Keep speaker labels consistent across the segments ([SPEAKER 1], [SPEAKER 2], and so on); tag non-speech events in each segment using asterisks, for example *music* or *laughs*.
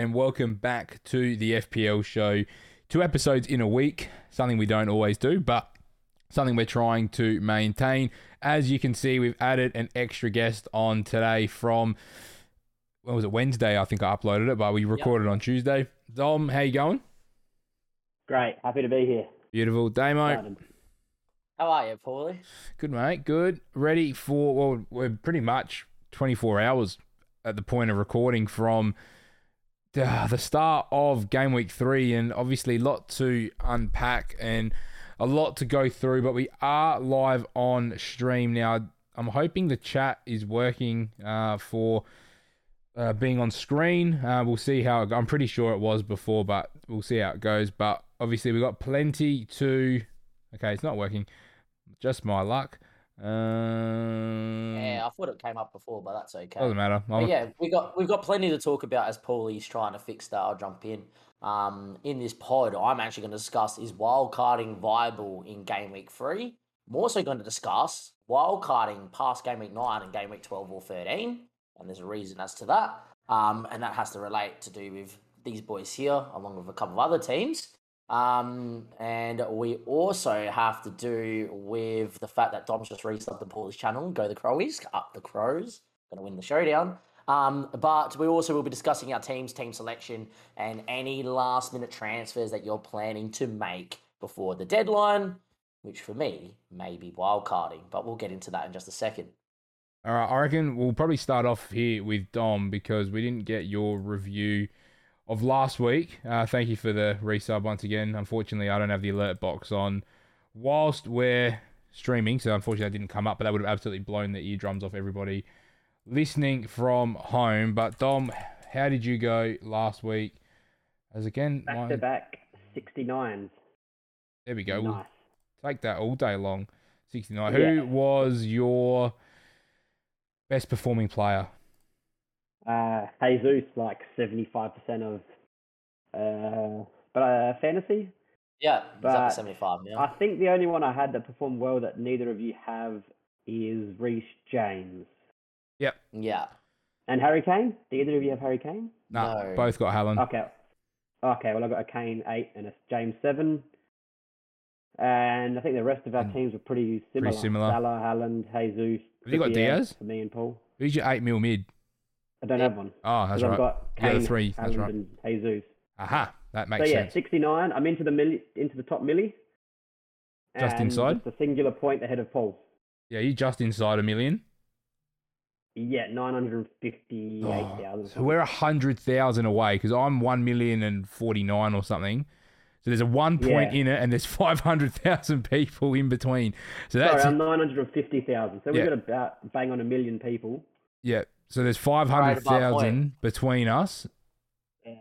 [SPEAKER 1] and welcome back to the FPL show. Two episodes in a week, something we don't always do, but something we're trying to maintain. As you can see, we've added an extra guest on today from when was it Wednesday? I think I uploaded it, but we recorded on Tuesday. Dom, how you going?
[SPEAKER 2] Great, happy to be here.
[SPEAKER 1] Beautiful, Damo.
[SPEAKER 3] How are you, Paulie?
[SPEAKER 1] Good mate, good. Ready for well, we're pretty much 24 hours at the point of recording from *sighs* the, start of game week three, and obviously a lot to unpack and a lot to go through. But we are live on stream now. I'm hoping the chat is working uh, for uh, being on screen. Uh, we'll see how it, I'm pretty sure it was before, but we'll see how it goes. But obviously we've got plenty to. Okay, it's not working. Just my luck. Um,
[SPEAKER 3] Yeah, I thought it came up before, but that's okay.
[SPEAKER 1] doesn't matter.
[SPEAKER 3] But yeah, we got we've got plenty to talk about as Paulie's trying to fix that. I'll jump in. Um, in this pod, I'm actually going to discuss is wildcarding viable in game week three. I'm also going to discuss wildcarding past game week nine and game week twelve or thirteen, and there's a reason as to that. Um, and that has to relate to do with these boys here, along with a couple of other teams. Um, and we also have to do with the fact that Dom's just resubbed the Paulie's channel. Go the Crowies, up the Crows, gonna win the showdown. Um, but we also will be discussing our teams, team selection, and any last minute transfers that you're planning to make before the deadline, which for me may be wildcarding, but we'll get into that in just a second.
[SPEAKER 1] All right, I reckon we'll probably start off here with Dom because we didn't get your review of last week. Uh, thank you for the resub once again. Unfortunately, I don't have the alert box on whilst we're streaming, so unfortunately, that didn't come up, but that would have absolutely blown the eardrums off everybody listening from home. But Dom, how did you go last week? As again,
[SPEAKER 2] Back
[SPEAKER 1] my-
[SPEAKER 2] to back 69s.
[SPEAKER 1] there we go. We'll
[SPEAKER 2] Nice.
[SPEAKER 1] take that all day long. 69.
[SPEAKER 2] Yeah.
[SPEAKER 1] Who was your best performing player?
[SPEAKER 2] Uh, Jesus, like 75% of uh, but, uh, fantasy.
[SPEAKER 3] Yeah,
[SPEAKER 2] But
[SPEAKER 3] exactly 75 now.
[SPEAKER 2] I think the only one I had that performed well that neither of you have is Reece James. Yep.
[SPEAKER 3] Yeah.
[SPEAKER 2] And Harry Kane? Do either of you have Harry Kane?
[SPEAKER 1] Nah,
[SPEAKER 3] No.
[SPEAKER 1] both got Haaland.
[SPEAKER 2] Okay. Okay, well, I got a Kane 8 and a James 7. And I think the rest of our
[SPEAKER 1] And
[SPEAKER 2] teams were pretty similar.
[SPEAKER 1] Pretty similar.
[SPEAKER 2] Salah, Haaland, Jesus.
[SPEAKER 1] Have you got Diaz?
[SPEAKER 2] For me and Paul.
[SPEAKER 1] Who's your 8 mil mid?
[SPEAKER 2] I don't have one.
[SPEAKER 1] Oh, that's
[SPEAKER 2] 'cause I've
[SPEAKER 1] right.
[SPEAKER 2] got
[SPEAKER 1] The other
[SPEAKER 2] Kane,
[SPEAKER 1] three, that's
[SPEAKER 2] Haaland,
[SPEAKER 1] right.
[SPEAKER 2] and Jesus.
[SPEAKER 1] Aha, that
[SPEAKER 2] So
[SPEAKER 1] makes
[SPEAKER 2] yeah,
[SPEAKER 1] sense.
[SPEAKER 2] 69. I'm into the milli, into the top milli.
[SPEAKER 1] Just
[SPEAKER 2] and
[SPEAKER 1] inside?
[SPEAKER 2] Just a singular point ahead of Paul.
[SPEAKER 1] Yeah, you just inside a million.
[SPEAKER 2] Yeah, 958,000.
[SPEAKER 1] Oh, so we're 100,000 away because I'm 1 million and 49 or something. So there's a one point
[SPEAKER 2] Yeah.
[SPEAKER 1] in it and there's *laughs* 500,000 people in between. So that's,
[SPEAKER 2] Sorry, I'm 950,000. So
[SPEAKER 1] Yeah.
[SPEAKER 2] we've got about bang on a million people.
[SPEAKER 1] yeah. So there's
[SPEAKER 3] Right
[SPEAKER 1] 500,000 between us.
[SPEAKER 2] Yeah.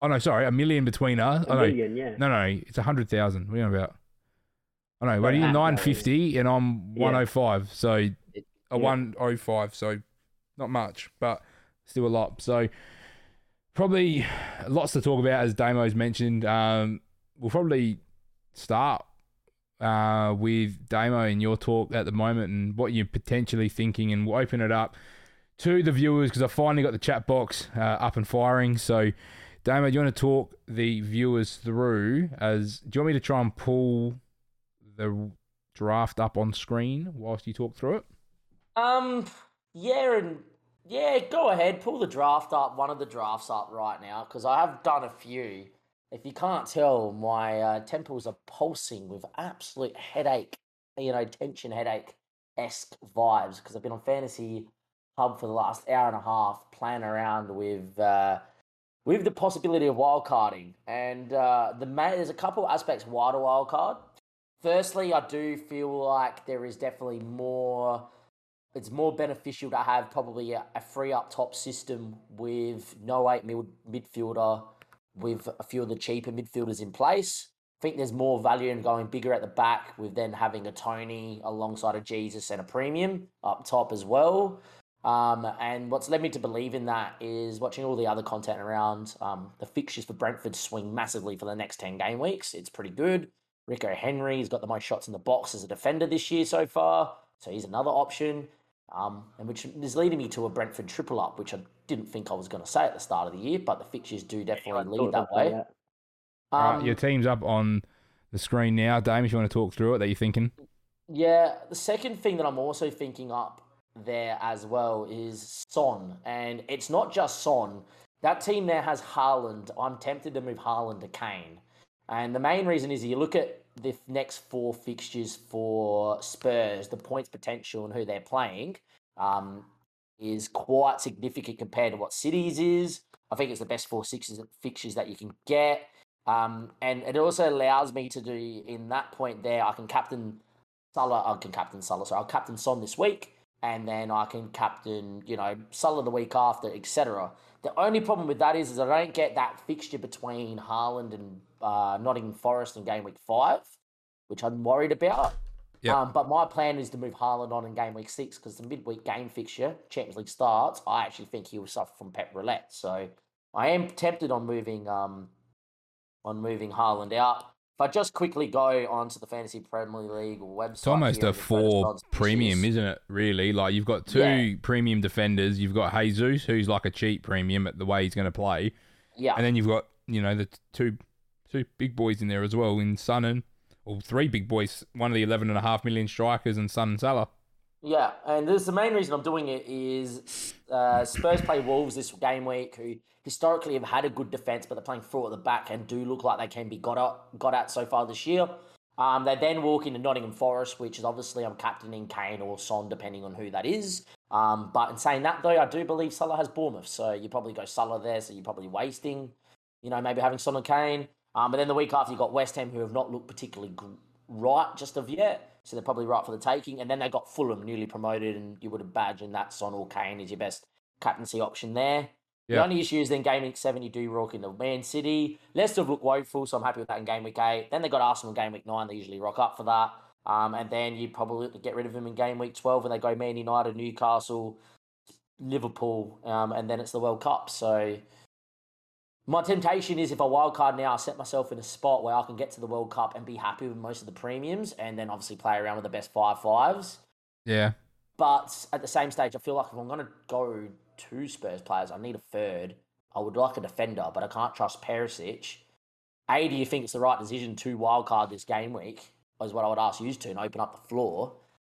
[SPEAKER 1] Oh, no, sorry, a million between us.
[SPEAKER 2] A
[SPEAKER 1] Oh, no,
[SPEAKER 2] yeah.
[SPEAKER 1] No, no, it's a hundred thousand. What are you on about? Oh no, what are you?
[SPEAKER 2] ah, no,
[SPEAKER 1] Nine fifty, and I'm one oh five. So a
[SPEAKER 2] Yeah.
[SPEAKER 1] one oh five. So not much, but still a lot. So probably lots to talk about, as Damo's mentioned. Um, we'll probably start uh, with Damo and your talk at the moment and what you're potentially thinking, and we'll open it up to the viewers because I finally got the chat box uh, up and firing. So. Damo, do you want to talk the viewers through? As do you want me to try and pull the draft up on screen whilst you talk through it?
[SPEAKER 3] Um, yeah, and yeah, go ahead, pull the draft up, one of the drafts up right now, because I have done a few. If you can't tell, my uh, temples are pulsing with absolute headache, you know, tension headache esque vibes, because I've been on Fantasy Hub for the last hour and a half, playing around with. Uh, with the possibility of wildcarding, and uh, the ma- there's a couple aspects why to wildcard. Firstly, I do feel like there is definitely more it's more beneficial to have probably a, a free up top system with no eight mid midfielder with a few of the cheaper midfielders in place. I think there's more value in going bigger at the back with then having a Toney alongside a Jesus and a premium up top as well. Um, and what's led me to believe in that is watching all the other content around um, the fixtures for Brentford swing massively for the next 10 game weeks. It's pretty good. Rico Henry has got the most shots in the box as a defender this year so far, so he's another option. um, and which is leading me to a Brentford triple up, which I didn't think I was going to say at the start of the year, but the fixtures do definitely lead that way.
[SPEAKER 2] That.
[SPEAKER 1] All right,
[SPEAKER 3] Um,
[SPEAKER 1] your team's up on the screen now, Dame. If you want to talk through it, that you're thinking.
[SPEAKER 3] Yeah, the second thing that I'm also thinking up there as well is Son, and it's not just Son. That team there has Haaland. I'm tempted to move Haaland to Kane, and the main reason is you look at the next four fixtures for Spurs, the points potential and who they're playing um, is quite significant compared to what City's is. I think it's the best four sixes fixtures that you can get. Um, and it also allows me to do in that point there, I can captain Salah, I can captain Salah, so I'll captain Son this week, and then I can captain, you know, Salah the week after, etc. The only problem with that is, is I don't get that fixture between Haaland and uh, Nottingham Forest in game week five, which I'm worried about.
[SPEAKER 1] Yep.
[SPEAKER 3] Um, but my plan is to move Haaland on in game week six because the midweek game fixture, Champions League starts. I actually think he will suffer from pep roulette. So I am tempted on moving um on moving Haaland out. If I just quickly go onto the Fantasy Premier League website,
[SPEAKER 1] It's almost a four premium, isn't it? Really, like you've got two
[SPEAKER 3] Yeah.
[SPEAKER 1] premium defenders. You've got Jesus, who's like a cheap premium at the way he's going to play,
[SPEAKER 3] Yeah,
[SPEAKER 1] and then you've got you know the two two big boys in there as well in Son and or three big boys. One of the eleven and a half million strikers and Son and Salah.
[SPEAKER 3] Yeah, and this the main reason I'm doing it is uh, Spurs play Wolves this game week, who historically have had a good defense, but they're playing four at the back and do look like they can be got at, got at so far this year. Um, they then walk into Nottingham Forest, which is obviously I'm captaining Kane or Son, depending on who that is. Um, but in saying that, though, I do believe Salah has Bournemouth, so you probably go Salah there, so you're probably wasting, you know, maybe having Son and Kane. Um, but then the week after, you got West Ham, who have not looked particularly right just of yet. So they're probably right for the taking. And then they got Fulham newly promoted, and you would have imagine that Son or Kane is your best captaincy option there. The only issue is then game week seven, you do rock into Man City. Leicester have looked woeful, so I'm happy with that in game week eight. Then they got Arsenal in game week nine, they usually rock up for that. Um, and then you probably get rid of them in game week 12 when they go Man United, Newcastle, Liverpool, um, and then it's the World Cup. So my temptation is if I wildcard now, I set myself in a spot where I can get to the World Cup and be happy with most of the premiums and then obviously play around with the best five fives.
[SPEAKER 1] Yeah,
[SPEAKER 3] But at the same stage, I feel like if I'm going to go two Spurs players, I need a third. I would like a defender, but I can't trust Perisic. A, do you think it's the right decision to wildcard this game week? Is what I would ask you to and open up the floor.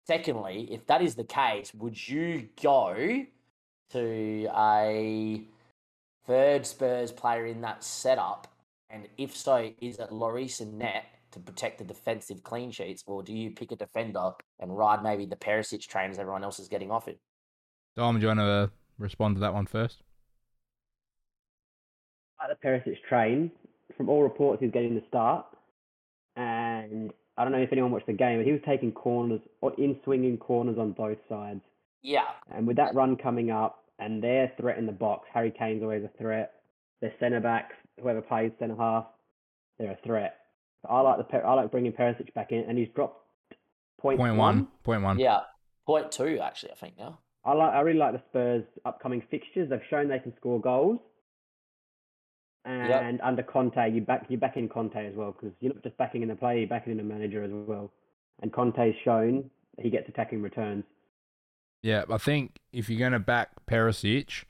[SPEAKER 3] Secondly, if that is the case, would you go to a third Spurs player in that setup? And if so, is it Lloris and net to protect the defensive clean sheets, or do you pick a defender and ride maybe the Perisic train as everyone else is getting off it?
[SPEAKER 1] Dom, do you want to uh, respond to that one first?
[SPEAKER 2] Like the Perisic train, from all reports, he's getting the start. And I don't know if anyone watched the game, but he was taking corners or in swinging corners on both sides.
[SPEAKER 3] Yeah,
[SPEAKER 2] And with that run coming up and their threat in the box, Harry Kane's always a threat. Their centre backs, whoever plays centre half, they're a threat. So I like the I like bringing Perisic back in, and he's dropped point,
[SPEAKER 1] Point one. Point one.
[SPEAKER 3] yeah. Point two, actually, I think now.
[SPEAKER 2] I like I really like the Spurs' upcoming fixtures. They've shown they can score goals. And under Conte, you back you back in Conte as well because you're not just backing in the player, you're backing in the manager as well. And Conte's shown he gets attacking returns.
[SPEAKER 1] Yeah, I think if you're going to back Perisic,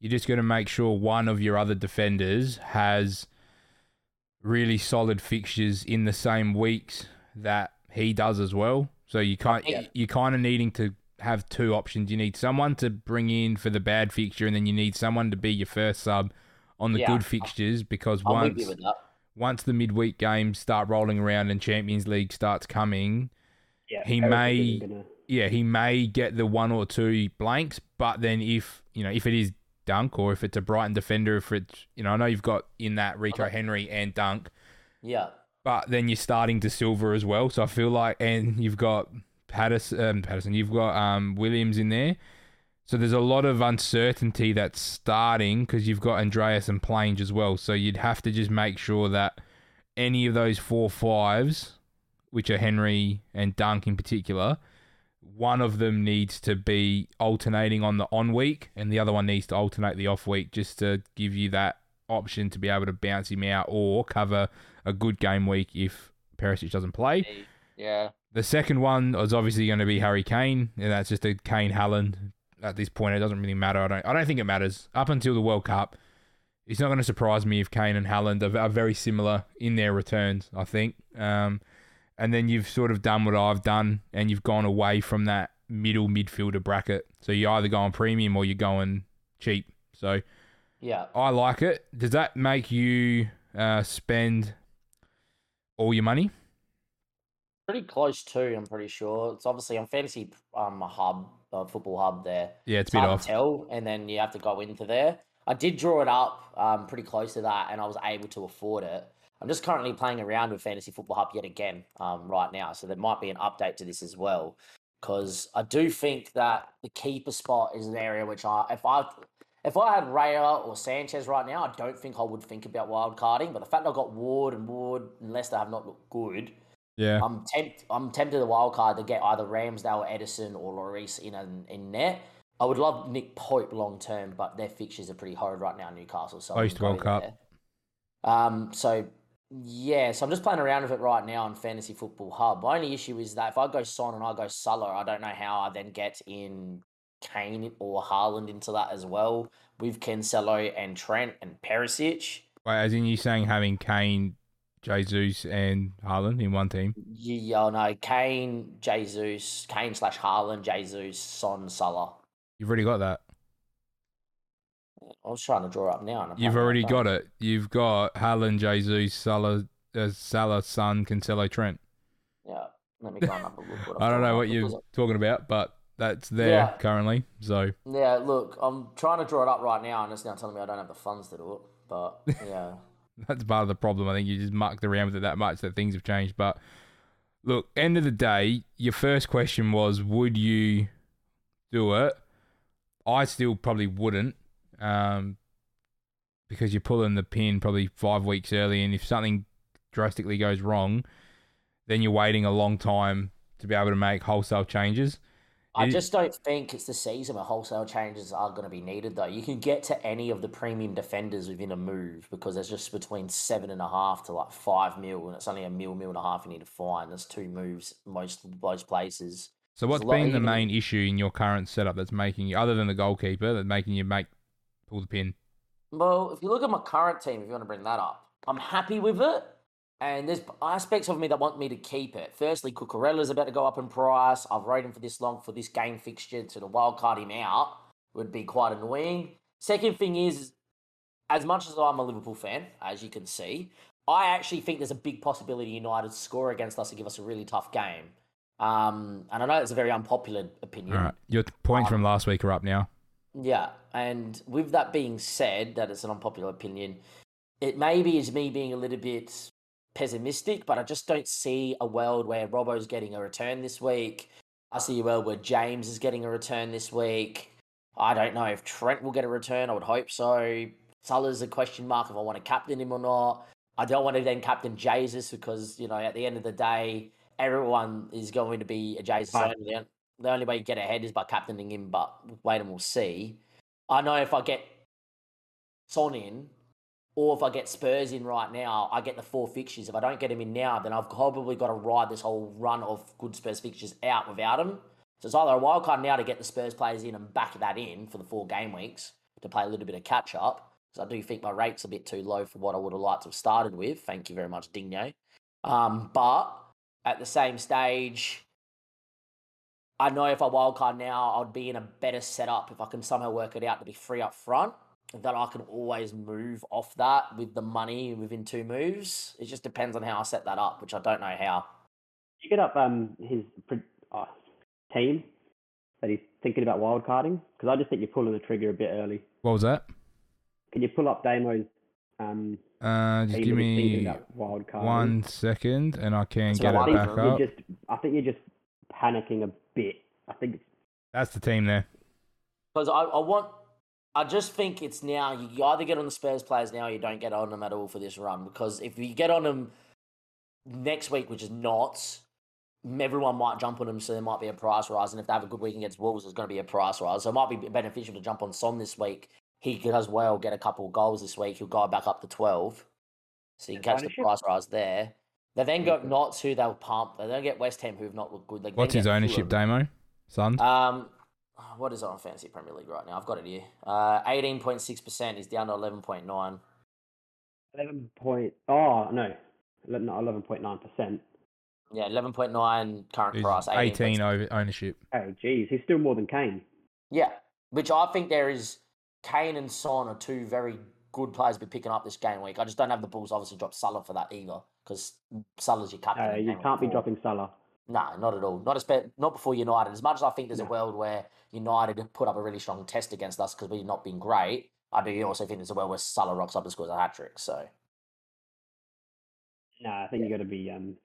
[SPEAKER 1] you're just going to make sure one of your other defenders has really solid fixtures in the same weeks that he does as well. So you can't
[SPEAKER 3] Yeah.
[SPEAKER 1] you're kind of needing to have two options. You need someone to bring in for the bad fixture, and then you need someone to be your first sub on the
[SPEAKER 3] Yeah.
[SPEAKER 1] good fixtures because
[SPEAKER 3] with
[SPEAKER 1] once
[SPEAKER 3] you with that.
[SPEAKER 1] once the midweek games start rolling around and Champions League starts coming,
[SPEAKER 2] Yeah,
[SPEAKER 1] He may-
[SPEAKER 2] gonna-
[SPEAKER 1] yeah, he may get the one or two blanks, but then if you know if it is Dunk or if it's a Brighton defender, if it's you know I know you've got in that Rico
[SPEAKER 3] Okay.
[SPEAKER 1] Henry and Dunk,
[SPEAKER 3] Yeah.
[SPEAKER 1] but then you're starting to Silver as well. So I feel like and you've got Patterson, um, Patterson, you've got um, Williams in there. So there's a lot of uncertainty that's starting because you've got Andreas and Plange as well. So you'd have to just make sure that any of those four fives, which are Henry and Dunk in particular, one of them needs to be alternating on the on week, and the other one needs to alternate the off week, just to give you that option to be able to bounce him out or cover a good game week if Perisic doesn't play.
[SPEAKER 3] Yeah.
[SPEAKER 1] The second one is obviously going to be Harry Kane, and that's just a Kane Haaland. At this point, it doesn't really matter. I don't. I don't think it matters up until the World Cup. It's not going to surprise me if Kane and Haaland are, are very similar in their returns. I think, um, and then you've sort of done what I've done, and you've gone away from that middle midfielder bracket. So you're either going premium or you're going cheap. So
[SPEAKER 3] Yeah.
[SPEAKER 1] I like it. Does that make you uh, spend all your money?
[SPEAKER 3] Pretty close too, I'm pretty sure. It's obviously on fantasy um hub, uh, football hub there.
[SPEAKER 1] Yeah, it's
[SPEAKER 3] It's
[SPEAKER 1] a bit
[SPEAKER 3] hard
[SPEAKER 1] off.
[SPEAKER 3] to tell, and then you have to go into there. I did draw it up um, pretty close to that, and I was able to afford it. I'm just currently playing around with Fantasy Football Hub yet again um, right now, so there might be an update to this as well. Because I do think that the keeper spot is an area which I, if I, if I had Raya or Sanchez right now, I don't think I would think about wild carding. But the fact I've got Ward and Ward and Leicester have not looked good,
[SPEAKER 1] Yeah.
[SPEAKER 3] I'm tempt, I'm tempted to wild card to get either Ramsdale, or Ederson, or Lloris in in, in net. I would love Nick Pope long term, but their fixtures are pretty horrid right now, Newcastle. So
[SPEAKER 1] Post World Cup.
[SPEAKER 3] Um, so yeah, so I'm just playing around with it right now on Fantasy Football Hub. My only issue is that if I go Son and I go Salah, I don't know how I then get in Kane or Haaland into that as well with Cancelo and Trent and Perisic.
[SPEAKER 1] Wait, as in you saying having Kane, Jesus, and Haaland in one team?
[SPEAKER 3] Yeah, oh, no, Kane, Jesus, Kane slash Haaland, Jesus, Son, Salah.
[SPEAKER 1] You've already got that.
[SPEAKER 3] I was trying to draw up now. And
[SPEAKER 1] You've already got it. You've got Haaland, Jesus, Salah, uh, Salah, Son, Cancelo, Trent.
[SPEAKER 3] Yeah, let me go and have a look. *laughs*
[SPEAKER 1] I don't know what you're talking about, but that's there
[SPEAKER 3] Yeah.
[SPEAKER 1] currently. So
[SPEAKER 3] Yeah, look, I'm trying to draw it up right now, and it's now telling me I don't have the funds to do it. But yeah, *laughs*
[SPEAKER 1] that's part of the problem. I think you just mucked around with it that much that things have changed. But look, end of the day, your first question was, would you do it? I still probably wouldn't, um, because you're pulling the pin probably five weeks early, and if something drastically goes wrong, then you're waiting a long time to be able to make wholesale changes.
[SPEAKER 3] I just don't think it's the season where wholesale changes are going to be needed. Though you can get to any of the premium defenders within a move because there's just between seven and a half to like five mil, and it's only a mil, mil and a half you need to find. There's two moves most most places.
[SPEAKER 1] So what's been the main issue in your current setup that's making you, other than the goalkeeper, that's making you make pull the pin?
[SPEAKER 3] Well, if you look at my current team, if you want to bring that up, I'm happy with it. And there's aspects of me that want me to keep it. Firstly, Cucurella's about to go up in price. I've rode him for this long for this game fixture to the wild card him out would be quite annoying. Second thing is, as much as I'm a Liverpool fan, as you can see, I actually think there's a big possibility United score against us and give us a really tough game. Um, and I know it's a very unpopular opinion.
[SPEAKER 1] All right, your points
[SPEAKER 3] Um,
[SPEAKER 1] from last week are up now.
[SPEAKER 3] Yeah, and with that being said, that it's an unpopular opinion, it maybe is me being a little bit pessimistic, but I just don't see a world where Robbo's getting a return this week. I see a world where James is getting a return this week. I don't know if Trent will get a return. I would hope so. Salah's a question mark if I want to captain him or not. I don't want to then captain Jesus because, you know, at the end of the day, everyone is going to be a Jesus
[SPEAKER 2] Right.
[SPEAKER 3] The- only way you get ahead is by captaining him, but wait and we'll see. I know if I get Son in, or if I get Spurs in right now, I get the four fixtures. If I don't get him in now, then I've probably got to ride this whole run of good Spurs fixtures out without him. So it's either a wild card now to get the Spurs players in and back that in for the four game weeks to play a little bit of catch up. Because I do think my rate's a bit too low for what I would have liked to have started with. Thank you very much, Digno. Um, but at the same stage, I know if I wildcard now, I'd be in a better setup if I can somehow work it out to be free up front. That I can always move off that with the money within two moves. It just depends on how I set that up, which I don't know how.
[SPEAKER 2] you get up um his uh, team that he's thinking about wild carding? Because I just think you're pulling the trigger a bit early.
[SPEAKER 1] What was that?
[SPEAKER 2] Can you pull up Damo's um
[SPEAKER 1] Uh, just give
[SPEAKER 2] that he's thinking
[SPEAKER 1] me
[SPEAKER 2] wild
[SPEAKER 1] one second, and I can
[SPEAKER 3] That's
[SPEAKER 1] get
[SPEAKER 3] what
[SPEAKER 1] it back up.
[SPEAKER 2] You're just, I think you're just panicking a bit. I think it's
[SPEAKER 1] That's the team there.
[SPEAKER 3] Because I, I want, I just think it's now, you you either get on the Spurs players now or you don't get on them at all for this run. Because if you get on them next week, which is not, everyone might jump on them, so there might be a price rise. And if they have a good week against Wolves, there's going to be a price rise. So it might be beneficial to jump on Son this week. He could as well get a couple of goals this week. He'll go back up to 12. So you can catch the price rise there. They then got Knots, who they'll pump. They then get West Ham, who've not looked good. They then
[SPEAKER 1] What's his ownership,
[SPEAKER 3] Fulham.
[SPEAKER 1] Damo? Son's?
[SPEAKER 3] Um, what is it on Fantasy Premier League right now? I've got it here. Uh, eighteen point six percent is down to eleven point nine.
[SPEAKER 2] Eleven point. Oh no, ele- not eleven point nine percent.
[SPEAKER 3] Yeah, eleven point nine current
[SPEAKER 1] He's
[SPEAKER 3] price.
[SPEAKER 1] 18
[SPEAKER 3] 18.
[SPEAKER 1] over ownership.
[SPEAKER 2] Oh geez, he's still more than Kane.
[SPEAKER 3] Yeah, which I think there is. Kane and Son are two very good players to be picking up this game week. I just don't have the Bulls obviously drop Salah for that either because Salah's your captain.
[SPEAKER 2] Uh, you can't be
[SPEAKER 3] four.
[SPEAKER 2] dropping Salah.
[SPEAKER 3] No, not at all. Not espe- not before United. As much as I think there's a world where United put up a really strong test against us because we've not been great, I do also think there's a world where Salah rocks up and scores a hat trick. So
[SPEAKER 2] No, I think you got to be um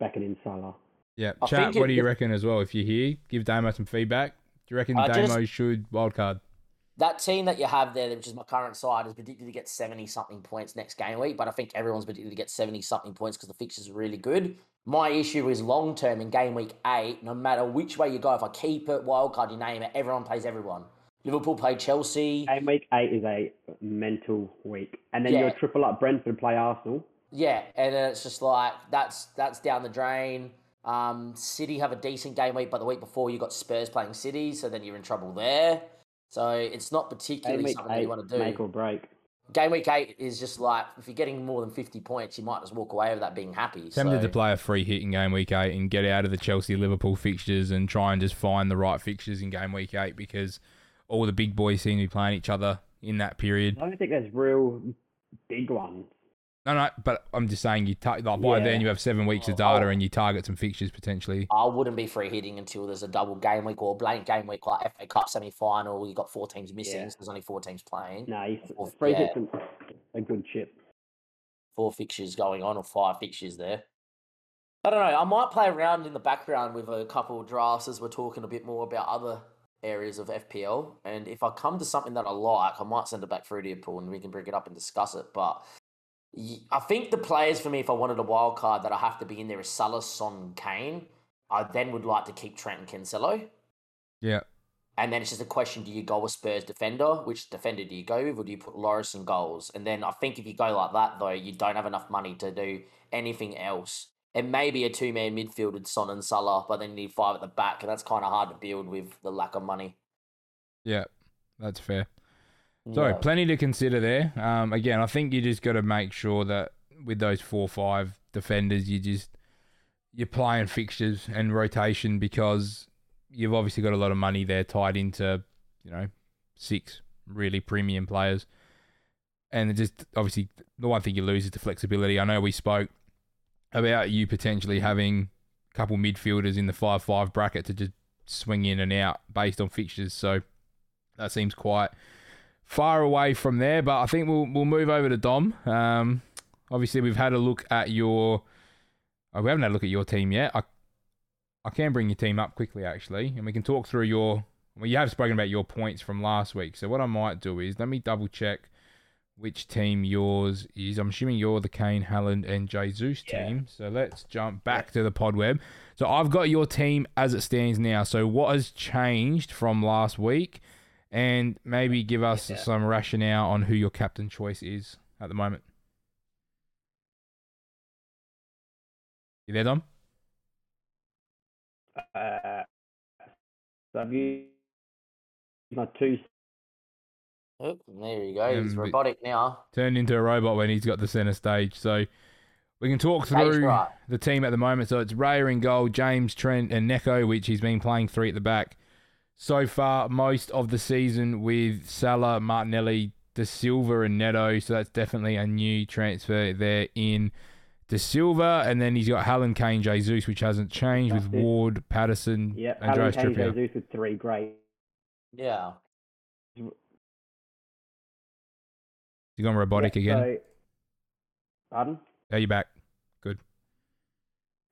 [SPEAKER 2] backing in Salah.
[SPEAKER 1] Yeah.
[SPEAKER 3] I
[SPEAKER 1] Chat, what
[SPEAKER 3] it-
[SPEAKER 1] do you
[SPEAKER 3] it-
[SPEAKER 1] reckon as well? If you're here, give Damo some feedback. Do you reckon
[SPEAKER 3] I just-
[SPEAKER 1] Damo should wildcard?
[SPEAKER 3] That team that you have there, which is my current side, is predicted to get seventy something points next game week. But I think everyone's predicted to get seventy something points because the fixtures are really good. My issue is long term in game week eight. No matter which way you go, if I keep it wildcard, you name it, everyone plays everyone. Liverpool play Chelsea.
[SPEAKER 2] Game week eight is a mental week, and then
[SPEAKER 3] Yeah.
[SPEAKER 2] you're triple up Brentford play Arsenal.
[SPEAKER 3] Yeah, and it's just like that's that's down the drain. Um, City have a decent game week, but the week before you got Spurs playing City, so then you're in trouble there. So it's not particularly
[SPEAKER 2] week
[SPEAKER 3] something that you want to do.
[SPEAKER 2] make or break.
[SPEAKER 3] Game week eight is just like if you're getting more than fifty points, you might just walk away with that being happy.
[SPEAKER 1] Tempted
[SPEAKER 3] so,
[SPEAKER 1] to play a free hit in game week eight and get out of the Chelsea Liverpool fixtures and try and just find the right fixtures in game week eight because all the big boys seem to be playing each other in that period.
[SPEAKER 2] I don't think there's real big ones.
[SPEAKER 1] No, no, but I'm just saying you ta- like by
[SPEAKER 2] Yeah.
[SPEAKER 1] then you have seven weeks of
[SPEAKER 3] Oh,
[SPEAKER 1] data and you target some fixtures potentially.
[SPEAKER 3] I wouldn't be free hitting until there's a double game week or blank game week like FA Cup semi final. You got four teams missing,
[SPEAKER 2] Yeah.
[SPEAKER 3] so there's only four teams playing.
[SPEAKER 2] No, he's
[SPEAKER 3] Well,
[SPEAKER 2] free
[SPEAKER 3] yeah.
[SPEAKER 2] hit's a, a good chip.
[SPEAKER 3] four fixtures going on or five fixtures there. I don't know. I might play around in the background with a couple of drafts as we're talking a bit more about other areas of FPL. And if I come to something that I like, I might send it back through to you, Paul, and we can bring it up and discuss it. But y- I think the players for me, if I wanted a wild card that I have to be in there is Salah, Son, Kane. I then would like to keep Trent and Cancelo.
[SPEAKER 1] Yeah.
[SPEAKER 3] And then it's just a question: Do you go with Spurs defender? Which defender do you go with, or do you put Lloris in goals? And then I think if you go like that, though, you don't have enough money to do anything else. It may be a two-man midfield with Son and Salah, but then you need five at the back, and that's kind of hard to build with the lack of money.
[SPEAKER 1] Yeah, that's fair. Sorry,
[SPEAKER 3] Yeah.
[SPEAKER 1] plenty to consider there. Um, again, I think you just got to make sure that with those four or five defenders, you just you're playing fixtures and rotation because you've obviously got a lot of money there tied into you know six really premium players, and it just obviously the one thing you lose is the flexibility. I know we spoke about you potentially having a couple midfielders in the five five bracket to just swing in and out based on fixtures, so that seems quite far away from there, but I think we'll we'll move over to Dom. Um, obviously, we've had a look at your. Oh, we haven't had a look at your team yet. I I can bring your team up quickly, actually, and we can talk through your. Well, you have spoken about your points from last week. So what I might do is let me double check which team yours is. I'm assuming you're the Kane, Haaland, and Jesus
[SPEAKER 2] Yeah.
[SPEAKER 1] team. So let's jump back to the pod web. So I've got your team as it stands now. So what has changed from last week? And maybe give us
[SPEAKER 2] Yeah.
[SPEAKER 1] some rationale on who your captain choice is at the moment. You there, Dom?
[SPEAKER 2] Uh, so I've used my two.
[SPEAKER 3] There you go. He's
[SPEAKER 1] Um,
[SPEAKER 3] robotic now.
[SPEAKER 1] Turned into a robot when he's got the center stage. So we can talk through
[SPEAKER 3] right.
[SPEAKER 1] the team at the moment. So it's Raya in goal, James, Trent, and Neco, which he's been playing three at the back so far most of the season with Salah, Martinelli, Dasilva, and Neto. So that's definitely a new transfer there in Dasilva. And then he's got Haaland, Kane, Jesus, which hasn't changed with
[SPEAKER 2] it.
[SPEAKER 1] Ward, Patterson,
[SPEAKER 2] Yep,
[SPEAKER 1] Andreas
[SPEAKER 2] Harry Kane,
[SPEAKER 1] Trippier.
[SPEAKER 2] Jesus with three. Great.
[SPEAKER 3] Yeah.
[SPEAKER 1] You gone robotic
[SPEAKER 2] Yep,
[SPEAKER 1] again?
[SPEAKER 2] So, pardon?
[SPEAKER 1] Are you back? Good.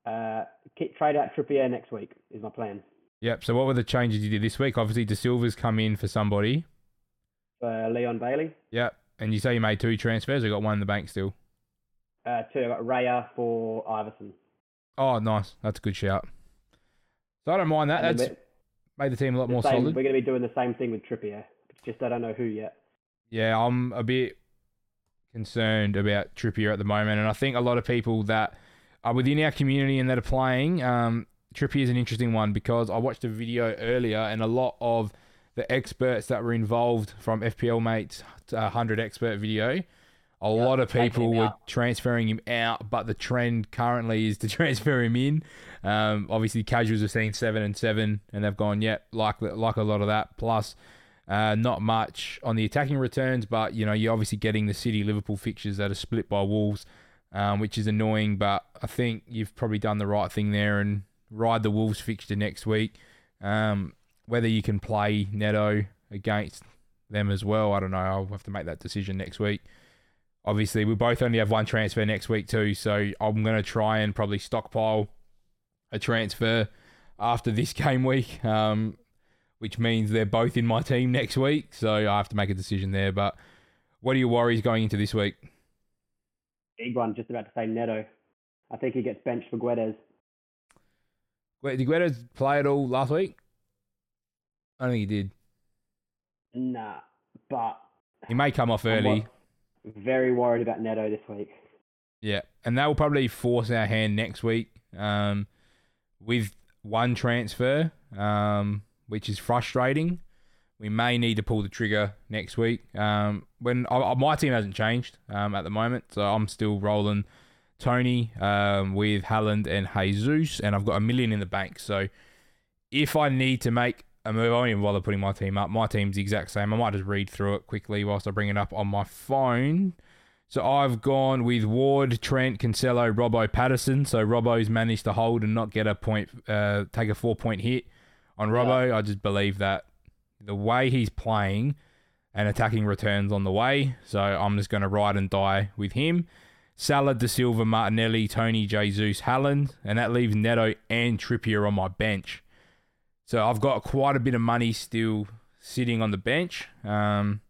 [SPEAKER 2] Uh, keep, trade out Trippier next week is my plan.
[SPEAKER 1] Yep. So what were the changes you did this week? Obviously, Dasilva's come in for somebody.
[SPEAKER 2] For Leon Bailey.
[SPEAKER 1] Yep. And you say you made two transfers. I got one in the bank still.
[SPEAKER 2] Uh, two, I got Raya for Iversen.
[SPEAKER 1] Oh, nice. That's a good shout. So I don't mind that.
[SPEAKER 2] And
[SPEAKER 1] That's made the team a lot more
[SPEAKER 2] same-
[SPEAKER 1] solid.
[SPEAKER 2] We're going to be doing the same thing with Trippier. It's just I don't know who yet.
[SPEAKER 1] Yeah, I'm a bit concerned about Trippier at the moment, and I think a lot of people that are within our community and that are playing, um, Trippier is an interesting one because I watched a video earlier, and a lot of the experts that were involved from FPL Mates uh, 100 expert video, a lot of people were
[SPEAKER 3] out.
[SPEAKER 1] transferring him out, but the trend currently is to *laughs* transfer him in. Um, obviously, casuals are seeing seven and seven, and they've gone, yeah, like like a lot of that. Plus, uh, not much on the attacking returns, but you know you're obviously getting the City Liverpool fixtures that are split by Wolves, um, which is annoying. But I think you've probably done the right thing there and ride the Wolves fixture next week. Um, whether you can play Neto against them as well, I don't know. I'll have to make that decision next week. Obviously, we both only have one transfer next week too, so I'm going to try and probably stockpile a transfer after this *laughs* game week, um, which means they're both in my team next week. So I have to make a decision there. But what are your worries going into this week?
[SPEAKER 2] Big one, just about to say Neto. I think he gets benched for Guedes.
[SPEAKER 1] Wait, did Guedes play at all last week? I don't think he did.
[SPEAKER 2] Nah, but
[SPEAKER 1] He may come off early.
[SPEAKER 2] very worried about Neto this week.
[SPEAKER 1] Yeah, and that will probably force our hand next week um, with one transfer, um, which is frustrating. We may need to pull the trigger next week. Um, when I, I- my team hasn't changed um, at the moment, so I'm still rolling Toney um, with Haaland and Jesus, and I've got a million in the bank. So if I need to make a move, I won't even bother putting my team up. My team's the exact same. I might just read through it quickly whilst I bring it up on my phone. So I've gone with Ward, Trent, Cancelo, Robbo, Patterson. So Robbo's managed to hold and not get a point, uh, take a four point hit on Robbo. I just believe that the way he's playing and attacking returns on the way. So I'm just going to ride and die with him. Salah, Dasilva, Martinelli, Toney, Jesus, Haaland, and that leaves Neto and Trippier on my bench. So I've got quite a bit of money still sitting on the bench. Um,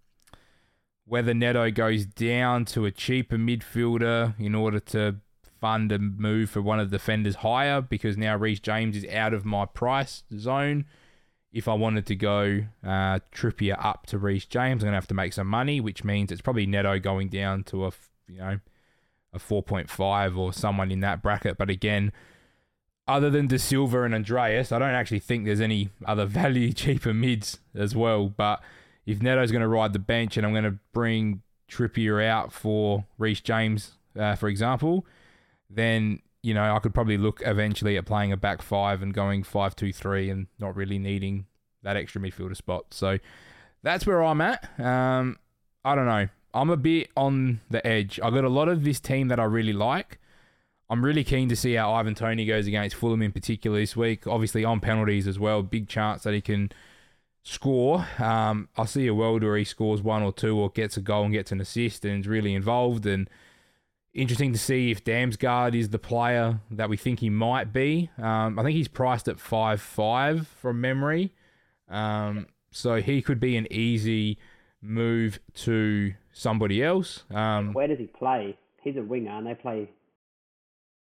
[SPEAKER 1] whether Neto goes down to a cheaper midfielder in order to fund a move for one of the defenders higher because now Reece James is out of my price zone. If I wanted to go uh, Trippier up to Reece James, I'm gonna have to make some money, which means it's probably Neto going down to a you know a 4.5 or someone in that bracket. But again, other than Dasilva and Andreas, I don't actually think there's any other *laughs* value cheaper mids as well. But if Neto's going to ride the bench and I'm going to bring Trippier out for Reece James, uh, for example, then you know I could probably look eventually at playing a back five and going five two three and not really needing that extra midfielder spot. So that's where I'm at. Um, I don't know. I'm a bit on the edge. I got a lot of this team that I really like. I'm really keen to see how Ivan Toney goes against Fulham in particular this week. Obviously on penalties as well. Big chance that he can score. Um, I see a world where he scores one or two or gets a goal and gets an assist and is really involved. And interesting to see if Damsgaard is the player that we think he might be. Um, I think he's priced at five five from memory. Um, so he could be an easy move to somebody else. Um,
[SPEAKER 2] Where does he play? He's a winger, and they play.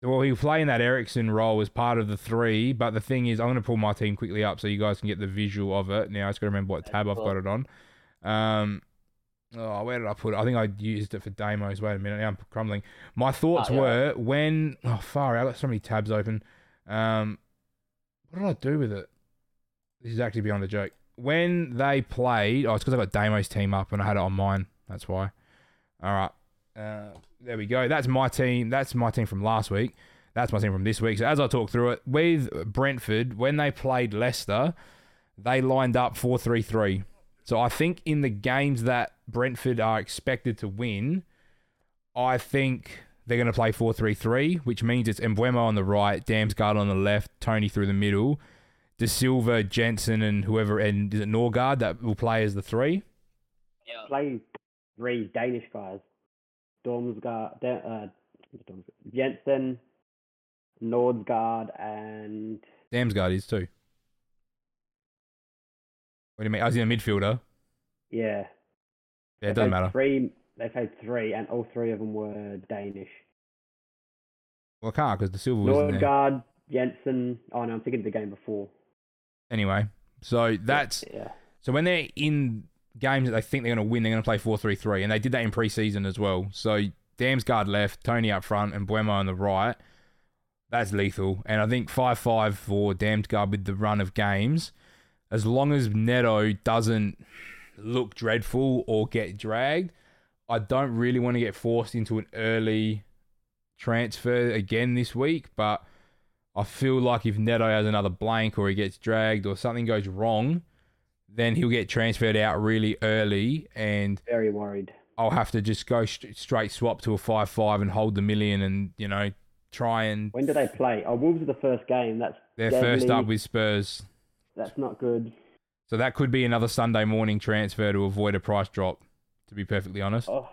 [SPEAKER 1] well, he'll play in that Eriksen role as part of the three, but the thing is, I'm going to pull my team quickly up so you guys can get the visual of it. Now, I just got to remember what tab I've got it on. Um, oh, where did I put it? I think I used it for demos. Wait a minute, now I'm crumbling. My thoughts
[SPEAKER 3] Oh, yeah.
[SPEAKER 1] were when, oh, far out, I've got so many tabs open. Um, what did I do with it? This is actually beyond the joke. When they played, oh, it's because I got Damo's team up and I had it on mine. That's why. All right. Uh, there we go. That's my team. That's my team from last week. That's my team from this week. So as I talk through it, with Brentford, when they played Leicester, they lined up 4 3 3. So I think in the games that Brentford are expected to win, I think they're going to play 4 3 3, which means it's Mbeumo on the right, Damsgaard on the left, Toney through the middle, Dasilva, Jensen, and whoever, and is it Norgaard that will play as the three?
[SPEAKER 3] Yeah.
[SPEAKER 2] play three Danish guys. Dormsgaard, uh, Jensen, Norgaard, and
[SPEAKER 1] Damsgaard is too. What do you mean? I was in a midfielder.
[SPEAKER 2] yeah.
[SPEAKER 1] Yeah,
[SPEAKER 2] They
[SPEAKER 1] it doesn't matter.
[SPEAKER 2] Three. They played three, and all three of them were Danish.
[SPEAKER 1] Well, I can't because the silver was
[SPEAKER 2] Jensen. Oh no, I'm thinking of the game before.
[SPEAKER 1] Anyway, so that's
[SPEAKER 2] yeah.
[SPEAKER 1] so when they're in games that they think they're going to win, they're going to play 4 3 3. And they did that in preseason as well. So Damsgaard left, Toney up front, and Buemo on the right. That's lethal. And I think 5 5 for Damsgaard with the run of games. As long as Neto doesn't look dreadful or get dragged, I don't really want to get forced into an early transfer again this week. But I feel like if Neto has another blank or he gets dragged or something goes wrong, then he'll get transferred out really early and
[SPEAKER 2] Very worried.
[SPEAKER 1] I'll have to just go st- straight swap to a 5 5 and hold the million and, you know, try and.
[SPEAKER 2] When do they play? Oh, Wolves are the first game. That's
[SPEAKER 1] They're
[SPEAKER 2] deadly.
[SPEAKER 1] first up with Spurs.
[SPEAKER 2] That's not good.
[SPEAKER 1] So that could be another Sunday morning transfer to avoid a price drop, to be perfectly honest.
[SPEAKER 2] Oh,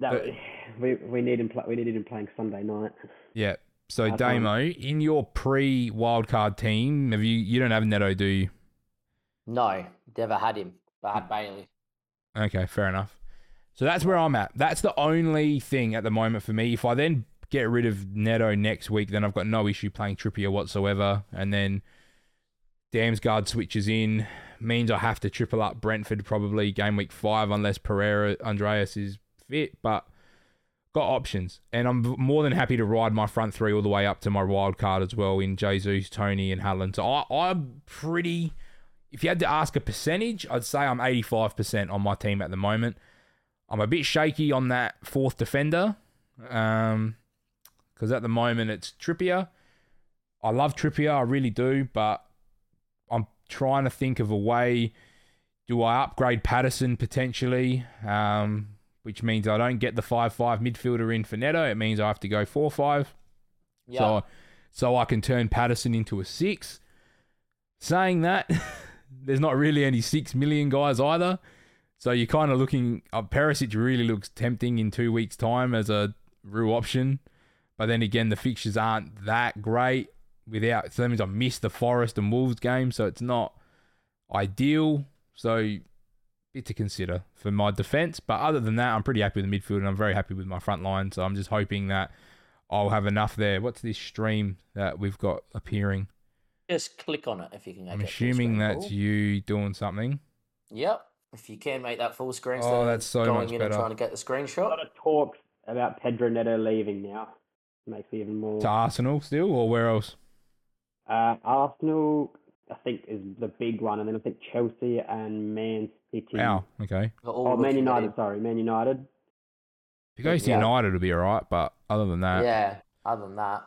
[SPEAKER 2] that
[SPEAKER 1] But- *sighs*
[SPEAKER 2] we we need him. Play, we needed him playing Sunday night.
[SPEAKER 1] Yeah. So
[SPEAKER 2] That's
[SPEAKER 1] Damo, in your pre wildcard team, have you you don't have Neto, do you?
[SPEAKER 3] No, never had him. I had mm. Bailey.
[SPEAKER 1] Okay, fair enough. So that's where I'm at. That's the only thing at the moment for me. If I then get rid of Neto next week, then I've got no issue playing Trippier whatsoever. And then Damsgaard switches in, means I have to triple up Brentford probably game week five unless Pereira Andreas is fit. But got options, and I'm more than happy to ride my front three all the way up to my wild card as well in Jesus, Toney, and Haaland. So I, I'm pretty. If you had to ask a percentage, I'd say I'm 85% on my team at the moment. I'm a bit shaky on that fourth defender, um, because at the moment it's Trippier. I love Trippier, I really do, but I'm trying to think of a way. Do I upgrade Patterson potentially? Um, which means I don't get the five-five midfielder in for Neto. It means I have to go four-five.
[SPEAKER 3] Yeah.
[SPEAKER 1] So, so I can turn Patterson into a six. Saying that, *laughs* there's not really any six million guys either. So you're kind of looking. Uh, Perisic really looks tempting in two weeks' time as a real option, but then again, the fixtures aren't that great. Without so that means I missed the Forest and Wolves game, so it's not ideal. So bit to consider for my defense. But other than that, I'm pretty happy with the midfield, and I'm very happy with my front line. So I'm just hoping that I'll have enough there. What's this stream that we've got appearing?
[SPEAKER 3] Just click on it if you can. Make
[SPEAKER 1] I'm
[SPEAKER 3] it
[SPEAKER 1] assuming
[SPEAKER 3] screen,
[SPEAKER 1] that's
[SPEAKER 3] Paul.
[SPEAKER 1] you doing something.
[SPEAKER 3] Yep. If you can make that full screen,
[SPEAKER 1] Oh, that's so
[SPEAKER 3] going
[SPEAKER 1] much
[SPEAKER 3] in
[SPEAKER 1] better.
[SPEAKER 3] and trying to get the screenshot.
[SPEAKER 2] A
[SPEAKER 3] screenshot.
[SPEAKER 2] lot of talks about Pedro Neto leaving now. Makes me even more.
[SPEAKER 1] To Arsenal still, or where else?
[SPEAKER 2] Uh, Arsenal, I think, is the big one, and then I think Chelsea and Man City.
[SPEAKER 1] Wow. Okay.
[SPEAKER 3] Are
[SPEAKER 2] Oh, Man United.
[SPEAKER 3] him.
[SPEAKER 2] Sorry, Man United.
[SPEAKER 1] If he goes to
[SPEAKER 2] Yeah.
[SPEAKER 1] United, it'll be all right. But other than that,
[SPEAKER 3] Yeah. Other than that,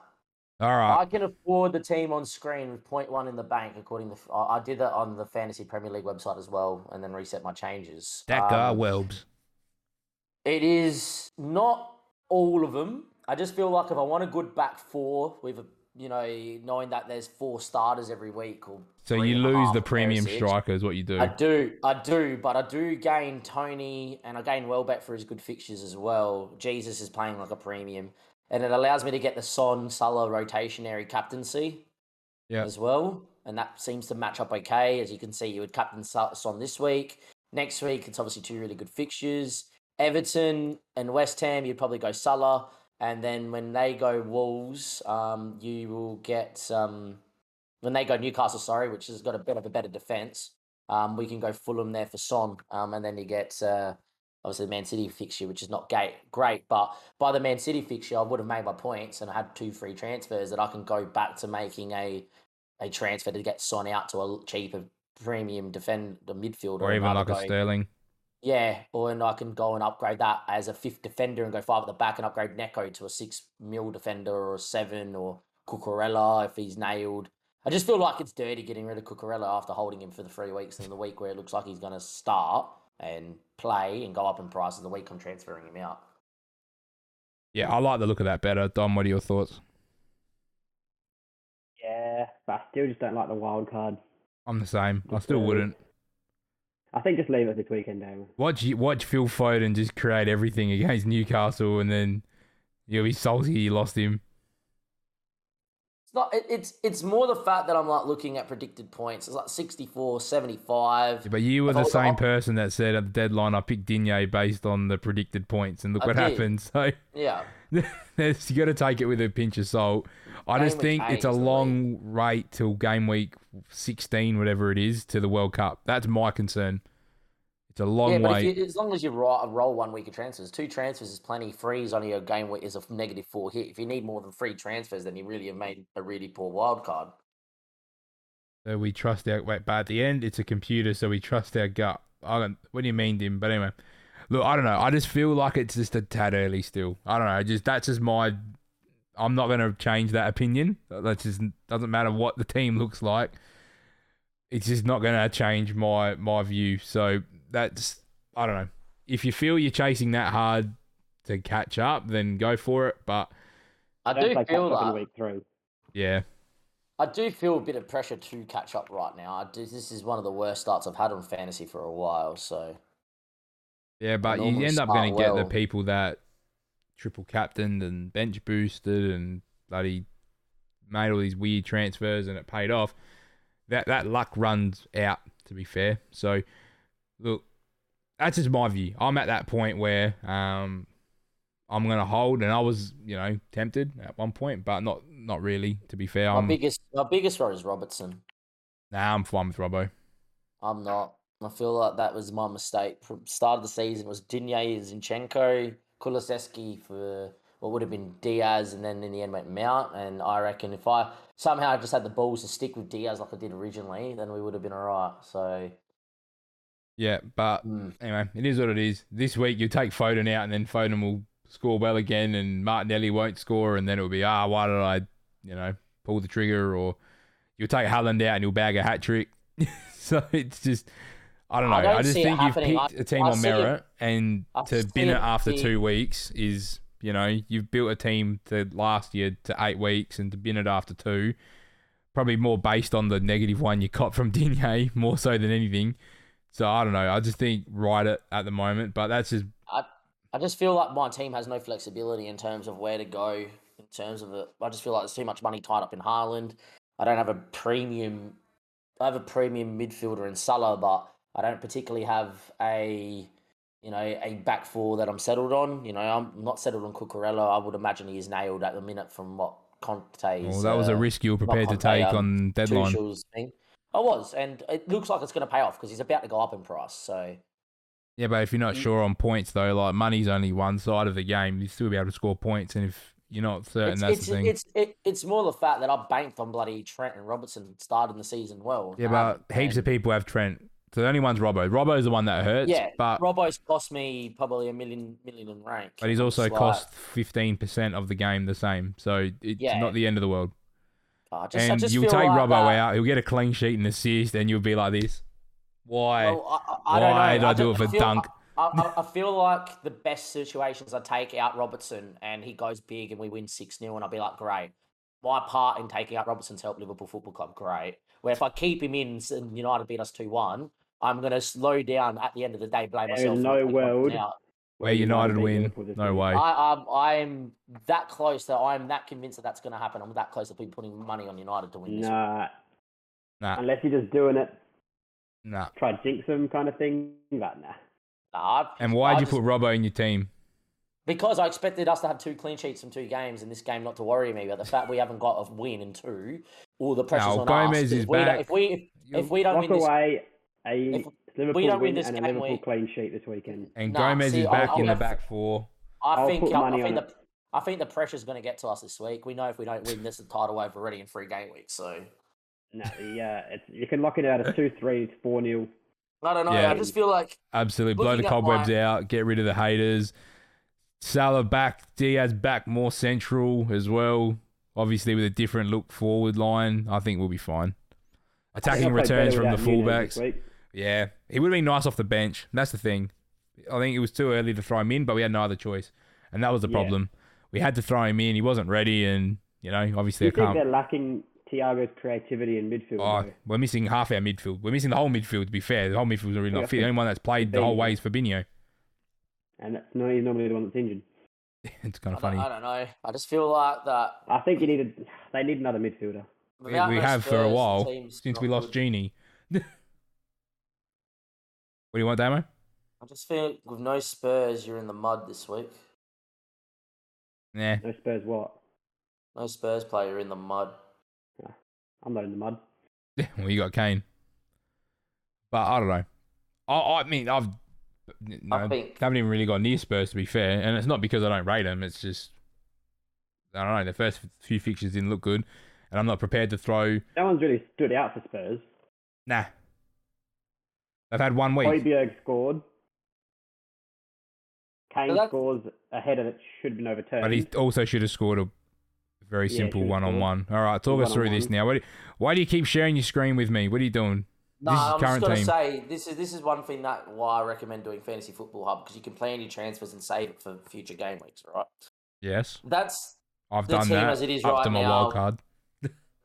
[SPEAKER 1] all right.
[SPEAKER 3] I can afford the team on screen with point one in the bank. According to, I I did that on the Fantasy Premier League website as well, and then reset my changes.
[SPEAKER 1] That guy
[SPEAKER 3] Um,
[SPEAKER 1] Welbs.
[SPEAKER 3] It is not all of them. I just feel like if I want a good back four with a, you know, knowing that there's four starters every week or
[SPEAKER 1] So you lose the premium striker is what you do.
[SPEAKER 3] I do, I do, but I do gain Toney and I gain Welbeck for his good fixtures as well. Jesus is playing like a premium, and it allows me to get the Son Salah rotationary captaincy
[SPEAKER 1] Yeah.
[SPEAKER 3] as well, and that seems to match up okay. As you can see, you would captain Son this week. Next week, it's obviously two really good fixtures. Everton and West Ham, you'd probably go Salah, and then when they go Wolves, um, you will get um, when they go Newcastle, sorry, which has got a bit of a better defense. Um, we can go Fulham there for Son, um, and then you get uh, obviously the Man City fixture, which is not great, great. But by the Man City fixture, I would have made my points and I had two free transfers that I can go back to making a a transfer to get Son out to a cheaper premium defender midfielder,
[SPEAKER 1] or even like a Sterling.
[SPEAKER 3] yeah, or and I can go and upgrade that as a fifth defender and go five at the back and upgrade Neco to a six mil defender or a seven or Cucurella if he's nailed. I just feel like it's dirty getting rid of Cucurella after holding him for the three weeks and the week where it looks like he's going to start and play and go up in price of the week I'm transferring him out.
[SPEAKER 1] Yeah, I like the look of that better. Dom, what are your thoughts?
[SPEAKER 2] Yeah, but I still just don't like the wild card.
[SPEAKER 1] I'm the same. I still
[SPEAKER 2] Okay.
[SPEAKER 1] wouldn't.
[SPEAKER 2] I think just leave it this weekend, Damon.
[SPEAKER 1] Watch watch Phil Foden just create everything against Newcastle, and then you'll be salty you lost him.
[SPEAKER 3] It's not. It, it's it's more the fact that I'm like looking at predicted points. It's like 64, 75.
[SPEAKER 1] But you were
[SPEAKER 3] If
[SPEAKER 1] the same person that said at the deadline I picked Digne based on the predicted points, and look
[SPEAKER 3] I
[SPEAKER 1] what
[SPEAKER 3] did.
[SPEAKER 1] happened. *laughs* So
[SPEAKER 3] Yeah. *laughs*
[SPEAKER 1] you got to take it with a pinch of salt. I
[SPEAKER 3] Game
[SPEAKER 1] just think it's a long wait till game week 16, whatever it is, to the World Cup. That's my concern. It's a long
[SPEAKER 3] yeah, but
[SPEAKER 1] way.
[SPEAKER 3] you, as long as you roll, roll one week of transfers, two transfers is plenty. Free is only a game week is a negative four hit. If you need more than three transfers, then you really have made a really poor wild card.
[SPEAKER 1] So we trust our wait, but at the end it's a computer, so we trust our gut. I don't. What do you mean, Dim? But anyway, look, I don't know. I just feel like it's just a tad early still. I don't know. Just that's just my. I'm not going to change that opinion. That just doesn't matter what the team looks like. It's just not going to change my my view. So that's I don't know. If you feel you're chasing that hard to catch up, then go for it. But
[SPEAKER 3] I
[SPEAKER 2] Don't
[SPEAKER 3] do feel
[SPEAKER 2] catch up
[SPEAKER 3] that.
[SPEAKER 2] week three.
[SPEAKER 1] yeah,
[SPEAKER 3] I do feel a bit of pressure to catch up right now. I do, this is one of the worst starts I've had on fantasy for a while. So
[SPEAKER 1] Yeah, but you end up going to get the people that triple captained and bench boosted and bloody made all these weird transfers and it paid off. That that luck runs out. To be fair, so look, that's just my view. I'm at that point where um, I'm gonna hold, and I was you know tempted at one point, but not not really. To be fair,
[SPEAKER 3] my
[SPEAKER 1] I'm
[SPEAKER 3] biggest my biggest worry is Robertson.
[SPEAKER 1] nah, I'm fine with Robbo.
[SPEAKER 3] I'm not. I feel like that was my mistake. From start of the season it was Digne, Zinchenko, Kulusevski for what would have been Diaz, and then in the end went Mount. And I reckon if I somehow just had the balls to stick with Diaz like I did originally, then we would have been alright. So
[SPEAKER 1] Yeah, but
[SPEAKER 3] mm,
[SPEAKER 1] anyway, it is what it is. This week you take Foden out, and then Foden will score well again, and Martinelli won't score, and then it'll be ah, why did I, you know, pull the trigger? Or you'll take Haaland out and he'll bag a hat trick. *laughs* so it's just, I don't know.
[SPEAKER 3] I
[SPEAKER 1] I,
[SPEAKER 3] don't
[SPEAKER 1] just think you've picked
[SPEAKER 3] I-
[SPEAKER 1] a team
[SPEAKER 3] I
[SPEAKER 1] on
[SPEAKER 3] see it-
[SPEAKER 1] merit, and
[SPEAKER 3] I
[SPEAKER 1] to bin it
[SPEAKER 3] it
[SPEAKER 1] after
[SPEAKER 3] being-
[SPEAKER 1] two weeks is, you know, you've built a team to last year to eight weeks, and to bin it after two. Probably more based on the negative one you caught from *laughs* Digne, more so than anything. So I don't know. I just think ride it at the moment, but that's just
[SPEAKER 3] I I just feel like my team has no flexibility in terms of where to go. In terms of it, I just feel like there's too much money tied up in Haaland. I don't have a premium. I have a premium midfielder in Salah, but I don't particularly have a, you know, a back four that I'm settled on. You know, I'm not settled on Cucurella. I would imagine he is nailed at the minute from what Conte.
[SPEAKER 1] well, that was a uh, risk you were prepared to take um, on deadline.
[SPEAKER 3] Tuchel's thing. I was, and it mm. looks like it's going to pay off because he's about to go up in price. So
[SPEAKER 1] Yeah, but if you're not mm. sure on points though, like money's only one side of the game. You still be able to score points, and if you're not certain,
[SPEAKER 3] it's,
[SPEAKER 1] that's
[SPEAKER 3] it's,
[SPEAKER 1] the thing.
[SPEAKER 3] It's it, it's more the fact that I banked on bloody Trent and Robertson starting the season well.
[SPEAKER 1] yeah,
[SPEAKER 3] I
[SPEAKER 1] but
[SPEAKER 3] um,
[SPEAKER 1] heaps of people have Trent. So the only one's Robbo. Robbo's the one that hurts.
[SPEAKER 3] Yeah,
[SPEAKER 1] but
[SPEAKER 3] Robbo's cost me probably a million million in rank.
[SPEAKER 1] but he's also cost fifteen percent of the game the same. So it's
[SPEAKER 3] Yeah.
[SPEAKER 1] not the end of the world.
[SPEAKER 3] I just, I
[SPEAKER 1] and
[SPEAKER 3] just
[SPEAKER 1] you'll
[SPEAKER 3] feel
[SPEAKER 1] take
[SPEAKER 3] like
[SPEAKER 1] Robbo
[SPEAKER 3] that-
[SPEAKER 1] out. He'll get a clean sheet and assist, and you'll be like this. Why?
[SPEAKER 3] Well, I, I, I don't
[SPEAKER 1] Why
[SPEAKER 3] know.
[SPEAKER 1] did I do it for
[SPEAKER 3] feel,
[SPEAKER 1] dunk?
[SPEAKER 3] I, I, I feel like the best situations I take out Robertson and he goes big and we win 6 0 and I'll be like, great. My part in taking out Robertson's help Liverpool Football Club, great. Where if I keep him in and United beat us 2 1, I'm going to slow down at the end of the day, blame
[SPEAKER 2] There
[SPEAKER 3] myself.
[SPEAKER 2] is no
[SPEAKER 3] not
[SPEAKER 2] world
[SPEAKER 3] out.
[SPEAKER 1] Where United win? No way.
[SPEAKER 3] I, I'm, I'm that close that I'm that convinced that that's going to happen. I'm that close to be putting money on United to win this.
[SPEAKER 2] Nah,
[SPEAKER 1] Nah,
[SPEAKER 2] unless you're just doing it,
[SPEAKER 1] nah.
[SPEAKER 2] try to jinx them kind of thing. But nah.
[SPEAKER 3] Nah,
[SPEAKER 1] And why'd
[SPEAKER 3] I
[SPEAKER 1] you
[SPEAKER 3] just-
[SPEAKER 1] put Robbo in your team?
[SPEAKER 3] Because I expected us to have two clean sheets from two games in this game, not to worry me. But the fact we haven't got a win in two, all the pressure's
[SPEAKER 1] Now,
[SPEAKER 3] on
[SPEAKER 1] Gomez
[SPEAKER 3] us.
[SPEAKER 1] is
[SPEAKER 3] If we, don't-
[SPEAKER 1] back.
[SPEAKER 3] if we if, if we don't
[SPEAKER 2] Lock
[SPEAKER 3] win this,
[SPEAKER 2] away a
[SPEAKER 3] if
[SPEAKER 2] Liverpool
[SPEAKER 3] don't win
[SPEAKER 2] win
[SPEAKER 3] this
[SPEAKER 2] and a
[SPEAKER 3] game,
[SPEAKER 2] Liverpool
[SPEAKER 3] we-
[SPEAKER 2] clean sheet this weekend.
[SPEAKER 1] And
[SPEAKER 3] Nah,
[SPEAKER 1] Gomez
[SPEAKER 3] see,
[SPEAKER 1] is
[SPEAKER 3] I'll-
[SPEAKER 1] back
[SPEAKER 3] I'll
[SPEAKER 1] in the back four.
[SPEAKER 3] I
[SPEAKER 2] I'll
[SPEAKER 3] think
[SPEAKER 2] put
[SPEAKER 3] I,
[SPEAKER 2] money
[SPEAKER 3] I think
[SPEAKER 2] on
[SPEAKER 3] the I think the pressure's going to get to us this week. We know if we don't win this, the title over already in three game weeks. So
[SPEAKER 2] No, yeah, it's, you can lock it out as *laughs* two three, four nil.
[SPEAKER 3] I don't know.
[SPEAKER 1] Yeah.
[SPEAKER 3] I just feel like
[SPEAKER 1] Absolutely. Blow the cobwebs
[SPEAKER 3] my-
[SPEAKER 1] out. Get rid of the haters. Salah back. Diaz back more central as well. Obviously, with a different look forward line, I think we'll be fine. Attacking returns from the
[SPEAKER 2] without Nunez
[SPEAKER 1] fullbacks.
[SPEAKER 2] Week.
[SPEAKER 1] Yeah, he would have been nice off the bench. That's the thing. I think it was too early to throw him in, but we had no other choice, and that was the
[SPEAKER 2] Yeah.
[SPEAKER 1] problem. We had to throw him in. He wasn't ready, and you know, obviously,
[SPEAKER 2] you
[SPEAKER 1] I
[SPEAKER 2] think
[SPEAKER 1] can't.
[SPEAKER 2] they're lacking Thiago's creativity in midfield?
[SPEAKER 1] Oh,
[SPEAKER 2] though?
[SPEAKER 1] we're missing half our midfield. We're missing the whole midfield. To be fair, the whole midfield midfield's really not fit. The only one that's played the whole way is Fabinho.
[SPEAKER 2] And that's no, he's normally the one that's injured. *laughs*
[SPEAKER 1] it's kind of
[SPEAKER 3] don't,
[SPEAKER 1] funny.
[SPEAKER 3] I don't know. I just feel like that.
[SPEAKER 2] I think you needed. They need another midfielder.
[SPEAKER 1] We,
[SPEAKER 3] without
[SPEAKER 1] we
[SPEAKER 3] no
[SPEAKER 1] have for a while since we lost
[SPEAKER 3] good.
[SPEAKER 1] Gini. *laughs* what do you want, Damo?
[SPEAKER 3] I just feel with no Spurs, you're in the mud this week.
[SPEAKER 1] Yeah.
[SPEAKER 2] No Spurs. What?
[SPEAKER 3] No Spurs player in the mud.
[SPEAKER 2] I'm not in the mud. *laughs*
[SPEAKER 1] well, you got Kane. But I don't know. I, I mean, I've no,
[SPEAKER 3] I think-
[SPEAKER 1] haven't even really got near Spurs to be fair, and it's not because I don't rate them. It's just I don't know. The first few fixtures didn't look good, and I'm not prepared to throw.
[SPEAKER 2] No one's really stood out for Spurs.
[SPEAKER 1] Nah, they've had one week.
[SPEAKER 2] Hojbjerg scored. Kane
[SPEAKER 3] that's-
[SPEAKER 2] scores ahead of it should have been overturned.
[SPEAKER 1] But he also should have scored a very
[SPEAKER 2] Yeah,
[SPEAKER 1] simple one on one. All right, talk us through this now. What do, why do you keep sharing your screen with me? What are you doing?
[SPEAKER 3] No,
[SPEAKER 1] this is
[SPEAKER 3] I'm
[SPEAKER 1] current
[SPEAKER 3] just gonna
[SPEAKER 1] team.
[SPEAKER 3] say this is this is one thing that why I recommend doing fantasy football hub because you can plan your transfers and save it for future game weeks, right?
[SPEAKER 1] Yes,
[SPEAKER 3] That's
[SPEAKER 1] I've
[SPEAKER 3] The
[SPEAKER 1] done
[SPEAKER 3] team
[SPEAKER 1] that
[SPEAKER 3] as it is
[SPEAKER 1] up
[SPEAKER 3] right
[SPEAKER 1] to my
[SPEAKER 3] now-
[SPEAKER 1] wild card.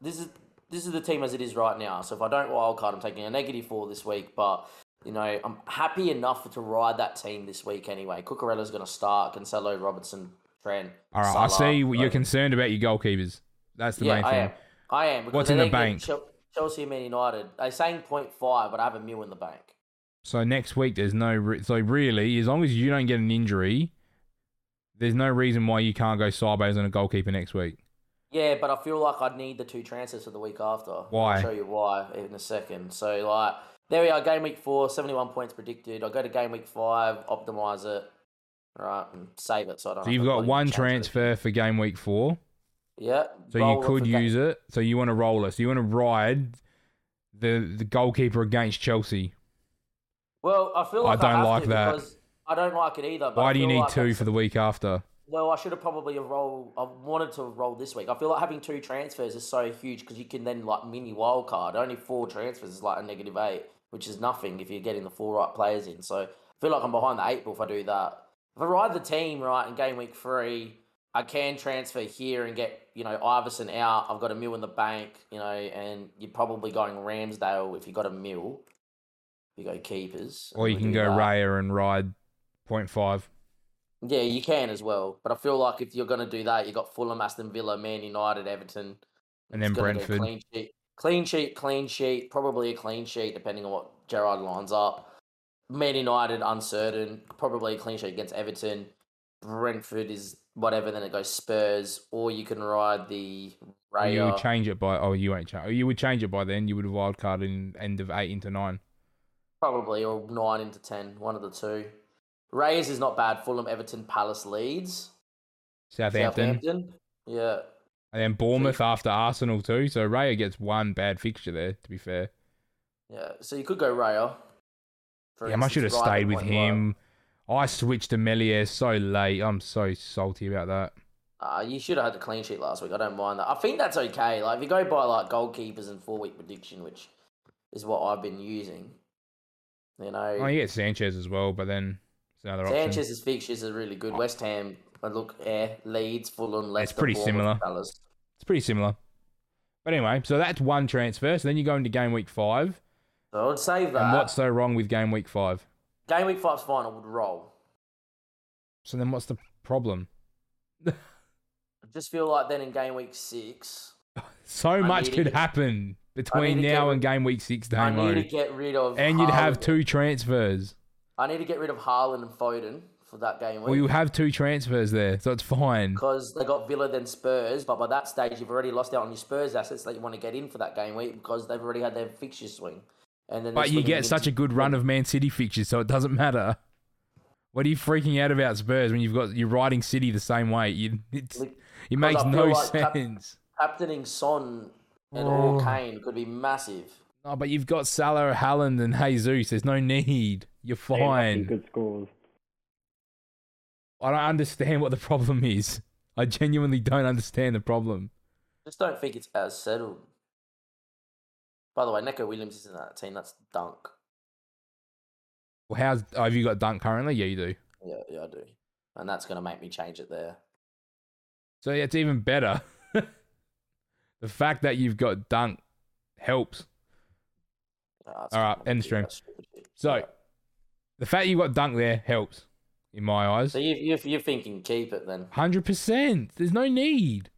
[SPEAKER 3] this is this is the team as it is right now. So if I don't wild card, I'm taking a negative four this week. But you know, I'm happy enough to ride that team this week anyway. Cucurella's going to start. Cancelo, Robertson, Trent.
[SPEAKER 1] All right, I see you're
[SPEAKER 3] like-
[SPEAKER 1] concerned about your goalkeepers. That's the
[SPEAKER 3] yeah,
[SPEAKER 1] main
[SPEAKER 3] I
[SPEAKER 1] thing.
[SPEAKER 3] am. I am. Because
[SPEAKER 1] What's in the bank?
[SPEAKER 3] Chel- Chelsea and Man United. They're saying 0.5, but I have a mil in the bank.
[SPEAKER 1] So next week there's no re- so really as long as you don't get an injury, there's no reason why you can't go sideways on a goalkeeper next week.
[SPEAKER 3] Yeah, but I feel like I'd need the two transfers for the week after.
[SPEAKER 1] Why?
[SPEAKER 3] I'll show you why in a second. So, like, there we are, game week four, 71 points predicted. I go to game week five, optimize it, right, and save it so I don't
[SPEAKER 1] So you've got one
[SPEAKER 3] it.
[SPEAKER 1] transfer for game week four.
[SPEAKER 3] Yeah.
[SPEAKER 1] So you could use it. So you want to roll it. So you want to ride the the goalkeeper against Chelsea.
[SPEAKER 3] Well, I feel like I
[SPEAKER 1] don't
[SPEAKER 3] have
[SPEAKER 1] like that.
[SPEAKER 3] I don't like it either. But
[SPEAKER 1] Why do you need
[SPEAKER 3] like
[SPEAKER 1] two for the week after?
[SPEAKER 3] Well, I should have probably have roll. I wanted to roll this week. I feel like having two transfers is so huge because you can then like mini wild card. Only four transfers is like a negative eight, which is nothing if you're getting the four right players in. So I feel like I'm behind the eight ball if I do that. If I ride the team right in game week three, I can transfer here and get you know Iversen out. I've got a mill in the bank, you know, and you're probably going Ramsdale if you got a mill. You go keepers,
[SPEAKER 1] Or you can go
[SPEAKER 3] that.
[SPEAKER 1] Raya and ride 0.5.
[SPEAKER 3] Yeah, you can as well. But I feel like if you're going to do that, you got Fulham, Aston Villa, Man United, Everton.
[SPEAKER 1] And then Brentford.
[SPEAKER 3] Clean sheet, clean sheet, clean sheet. Probably a clean sheet depending on what Gerrard lines up. Man United uncertain. Probably a clean sheet against Everton. Brentford is whatever. Then it goes Spurs, or you can ride the
[SPEAKER 1] you would change it by. Oh, you won't change. You would change it by then. You would have wild card in end of eight into nine.
[SPEAKER 3] Probably or nine into ten. One of the two. Raya is not bad. Fulham, Everton, Palace, Leeds,
[SPEAKER 1] Southampton.
[SPEAKER 3] Southampton. Yeah.
[SPEAKER 1] And then Bournemouth after Arsenal too. So Raya gets one bad fixture there. To be fair,
[SPEAKER 3] Yeah, so you could go Raya.
[SPEAKER 1] yeah, I should have stayed with him. I switched to Meslier so late. I'm so salty about that.
[SPEAKER 3] Uh, you should have had the clean sheet last week. I don't mind that. I think that's okay. Like if you go by like goalkeepers and four week prediction, which is what I've been using. You know,
[SPEAKER 1] Oh, you get Sanchez as well, but then it's another option.
[SPEAKER 3] Sanchez's fixtures are really good. West Ham, I look, yeah, Leeds, Fulham, Leicester,
[SPEAKER 1] It's
[SPEAKER 3] pretty
[SPEAKER 1] similar.
[SPEAKER 3] Palace.
[SPEAKER 1] It's pretty similar. But anyway, so that's one transfer. So then you go into game week five.
[SPEAKER 3] So I would save that.
[SPEAKER 1] And what's so wrong with game week five?
[SPEAKER 3] Game week five's fine. I would roll.
[SPEAKER 1] So then what's the problem?
[SPEAKER 3] I just feel like then in game week six, *laughs*
[SPEAKER 1] So much could
[SPEAKER 3] get-
[SPEAKER 1] happen between
[SPEAKER 3] to get
[SPEAKER 1] now and game week six,
[SPEAKER 3] I need to get rid of.
[SPEAKER 1] And you'd have two transfers.
[SPEAKER 3] I need to get rid of Haaland and Foden for that game week.
[SPEAKER 1] Well, you have two transfers there, so it's fine.
[SPEAKER 3] because they got Villa then Spurs, but by that stage you've already lost out on your Spurs assets that you want to get in for that game week because they've already had their fixture swing. And then
[SPEAKER 1] But you get such a good run of Man City fixtures, so it doesn't matter. What are you freaking out about Spurs when you've got you're riding City the same way? You, it's, it makes no
[SPEAKER 3] like Cap-
[SPEAKER 1] sense.
[SPEAKER 3] captaining Son and
[SPEAKER 1] Oh.
[SPEAKER 3] or Kane could be massive.
[SPEAKER 1] No, but you've got Salah, Haaland, and Jesus. There's no need. You're fine.
[SPEAKER 2] Good scores.
[SPEAKER 1] I don't understand what the problem is. I genuinely don't understand the problem.
[SPEAKER 3] Just don't think it's as settled. By the way, Neco Williams is in that team. That's dunk.
[SPEAKER 1] Well, how's oh, have you got Dunk currently? Yeah, you do.
[SPEAKER 3] Yeah, yeah, I do. And that's going to make me change it there.
[SPEAKER 1] So yeah, it's even better. *laughs* the fact that you've got Dunk helps.
[SPEAKER 3] That's
[SPEAKER 1] All right, end
[SPEAKER 3] shit,
[SPEAKER 1] stream.
[SPEAKER 3] that's stupid shit.
[SPEAKER 1] So
[SPEAKER 3] Yeah.
[SPEAKER 1] the fact you've got Dunk there helps, in my eyes.
[SPEAKER 3] so you, you, you're thinking keep it then.
[SPEAKER 1] Hundred percent. There's no need.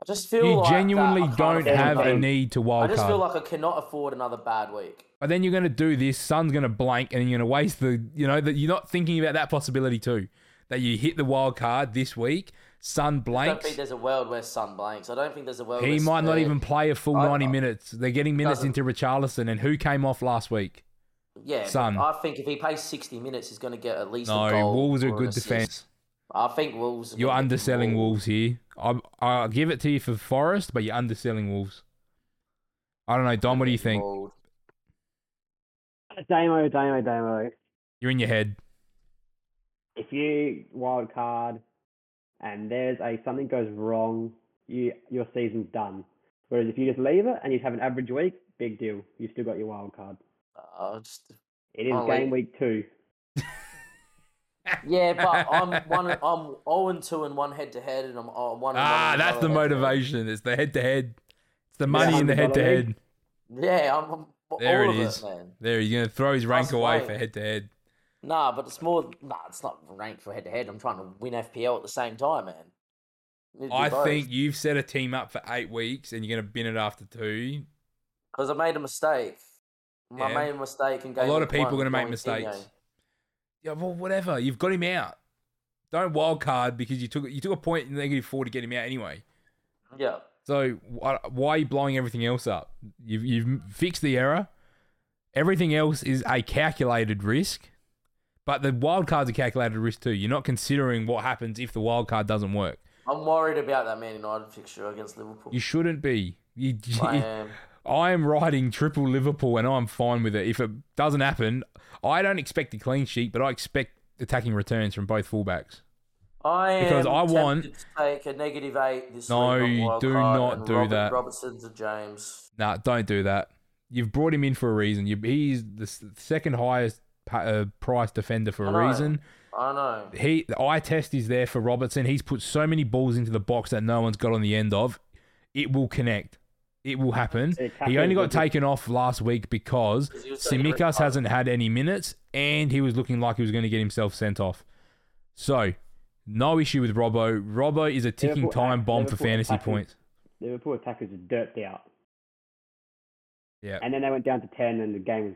[SPEAKER 3] I just feel
[SPEAKER 1] You
[SPEAKER 3] like that
[SPEAKER 1] genuinely
[SPEAKER 3] I can't
[SPEAKER 1] don't have a need to
[SPEAKER 3] I
[SPEAKER 1] wild
[SPEAKER 3] just feel like I cannot afford another bad week.
[SPEAKER 1] But then you're going to do this. Son's going to blank, and you're going to waste the. You know that you're not thinking about that possibility too. That you hit the wild card this week. Son blanks.
[SPEAKER 3] I don't think there's a world where Son blanks. I don't think there's a world.
[SPEAKER 1] He
[SPEAKER 3] where
[SPEAKER 1] might not even play a full
[SPEAKER 3] I-
[SPEAKER 1] 90
[SPEAKER 3] I-
[SPEAKER 1] minutes. They're getting minutes into Richarlison, and who came off last week?
[SPEAKER 3] Yeah, but
[SPEAKER 1] Son.
[SPEAKER 3] I think if he plays 60 minutes, he's going to get at least a
[SPEAKER 1] No,
[SPEAKER 3] goal.
[SPEAKER 1] Wolves are
[SPEAKER 3] or
[SPEAKER 1] good defense.
[SPEAKER 3] I think Wolves. are
[SPEAKER 1] You're underselling. Wolves here. I I'll give it to you for Forest, but you're underselling Wolves. I don't know, Dom. What do you think?
[SPEAKER 3] Mauled.
[SPEAKER 2] Damo, Damo, Damo.
[SPEAKER 1] You're in your head.
[SPEAKER 2] If you wild card and there's a something goes wrong, you your season's done. Whereas if you just leave it and you have an average week, big deal. You've still got your wild card.
[SPEAKER 3] Uh, just,
[SPEAKER 2] It is
[SPEAKER 3] I'll
[SPEAKER 2] game
[SPEAKER 3] leave-
[SPEAKER 2] week two. *laughs*
[SPEAKER 3] yeah, but *laughs* I'm one. I'm 0 and 2 and one head to head, and I'm uh, one. and
[SPEAKER 1] Ah,
[SPEAKER 3] one
[SPEAKER 1] that's the
[SPEAKER 3] another head-to-head.
[SPEAKER 1] motivation. It's the head to head. It's the money in the head to head.
[SPEAKER 3] Yeah, I'm, I'm
[SPEAKER 1] There
[SPEAKER 3] all
[SPEAKER 1] it
[SPEAKER 3] of
[SPEAKER 1] is.
[SPEAKER 3] it, man.
[SPEAKER 1] There, you're gonna throw his rank
[SPEAKER 3] Plus
[SPEAKER 1] away
[SPEAKER 3] weight.
[SPEAKER 1] for head to head.
[SPEAKER 3] Nah, but it's more. Nah, it's not ranked for head to head. I'm trying to win FPL at the same time, man. To
[SPEAKER 1] I
[SPEAKER 3] both.
[SPEAKER 1] think you've set a team up for eight weeks and you're gonna bin it after two.
[SPEAKER 3] because I made a mistake. I
[SPEAKER 1] Yeah.
[SPEAKER 3] made a mistake in
[SPEAKER 1] A lot of people are gonna make mistakes. Yeah, well, whatever. You've got him out. Don't wild card because you took you took a point in negative four to get him out anyway.
[SPEAKER 3] Yeah.
[SPEAKER 1] So why, why are you blowing everything else up? You've you've fixed the error. Everything else is a calculated risk, but the wild card's a calculated risk too. You're not considering what happens if the wild card doesn't work.
[SPEAKER 3] I'm worried about that Man United fixture against Liverpool.
[SPEAKER 1] You shouldn't be. You,
[SPEAKER 3] I am.
[SPEAKER 1] I am riding triple Liverpool and I'm fine with it. If it doesn't happen, I don't expect a clean sheet, but I expect attacking returns from both fullbacks.
[SPEAKER 3] I am
[SPEAKER 1] Because I want-
[SPEAKER 3] to take a negative eight this
[SPEAKER 1] No,
[SPEAKER 3] week. wild
[SPEAKER 1] do not do
[SPEAKER 3] Robert,
[SPEAKER 1] that.
[SPEAKER 3] Robertson to James.
[SPEAKER 1] Nah, don't do that. You've brought him in for a reason. You, he's the second highest uh, price defender for a reason.
[SPEAKER 3] I know.
[SPEAKER 1] He the eye test is there for Robertson. He's put so many balls into the box that no one's got on the end of. It will connect. It will happen.
[SPEAKER 2] Yeah,
[SPEAKER 1] He only got
[SPEAKER 2] Kaká-
[SPEAKER 1] taken off last week because
[SPEAKER 3] he was taking red Tsimikas
[SPEAKER 1] hasn't had any minutes and he was looking like he was going to get himself sent off. So, no issue with Robbo. Robbo is a ticking
[SPEAKER 2] Liverpool
[SPEAKER 1] time
[SPEAKER 2] act-
[SPEAKER 1] bomb for
[SPEAKER 2] Liverpool
[SPEAKER 1] fantasy
[SPEAKER 2] attacking-
[SPEAKER 1] points.
[SPEAKER 2] Liverpool attackers were dirt out.
[SPEAKER 1] Yeah.
[SPEAKER 2] And then they went down to 10 and the game was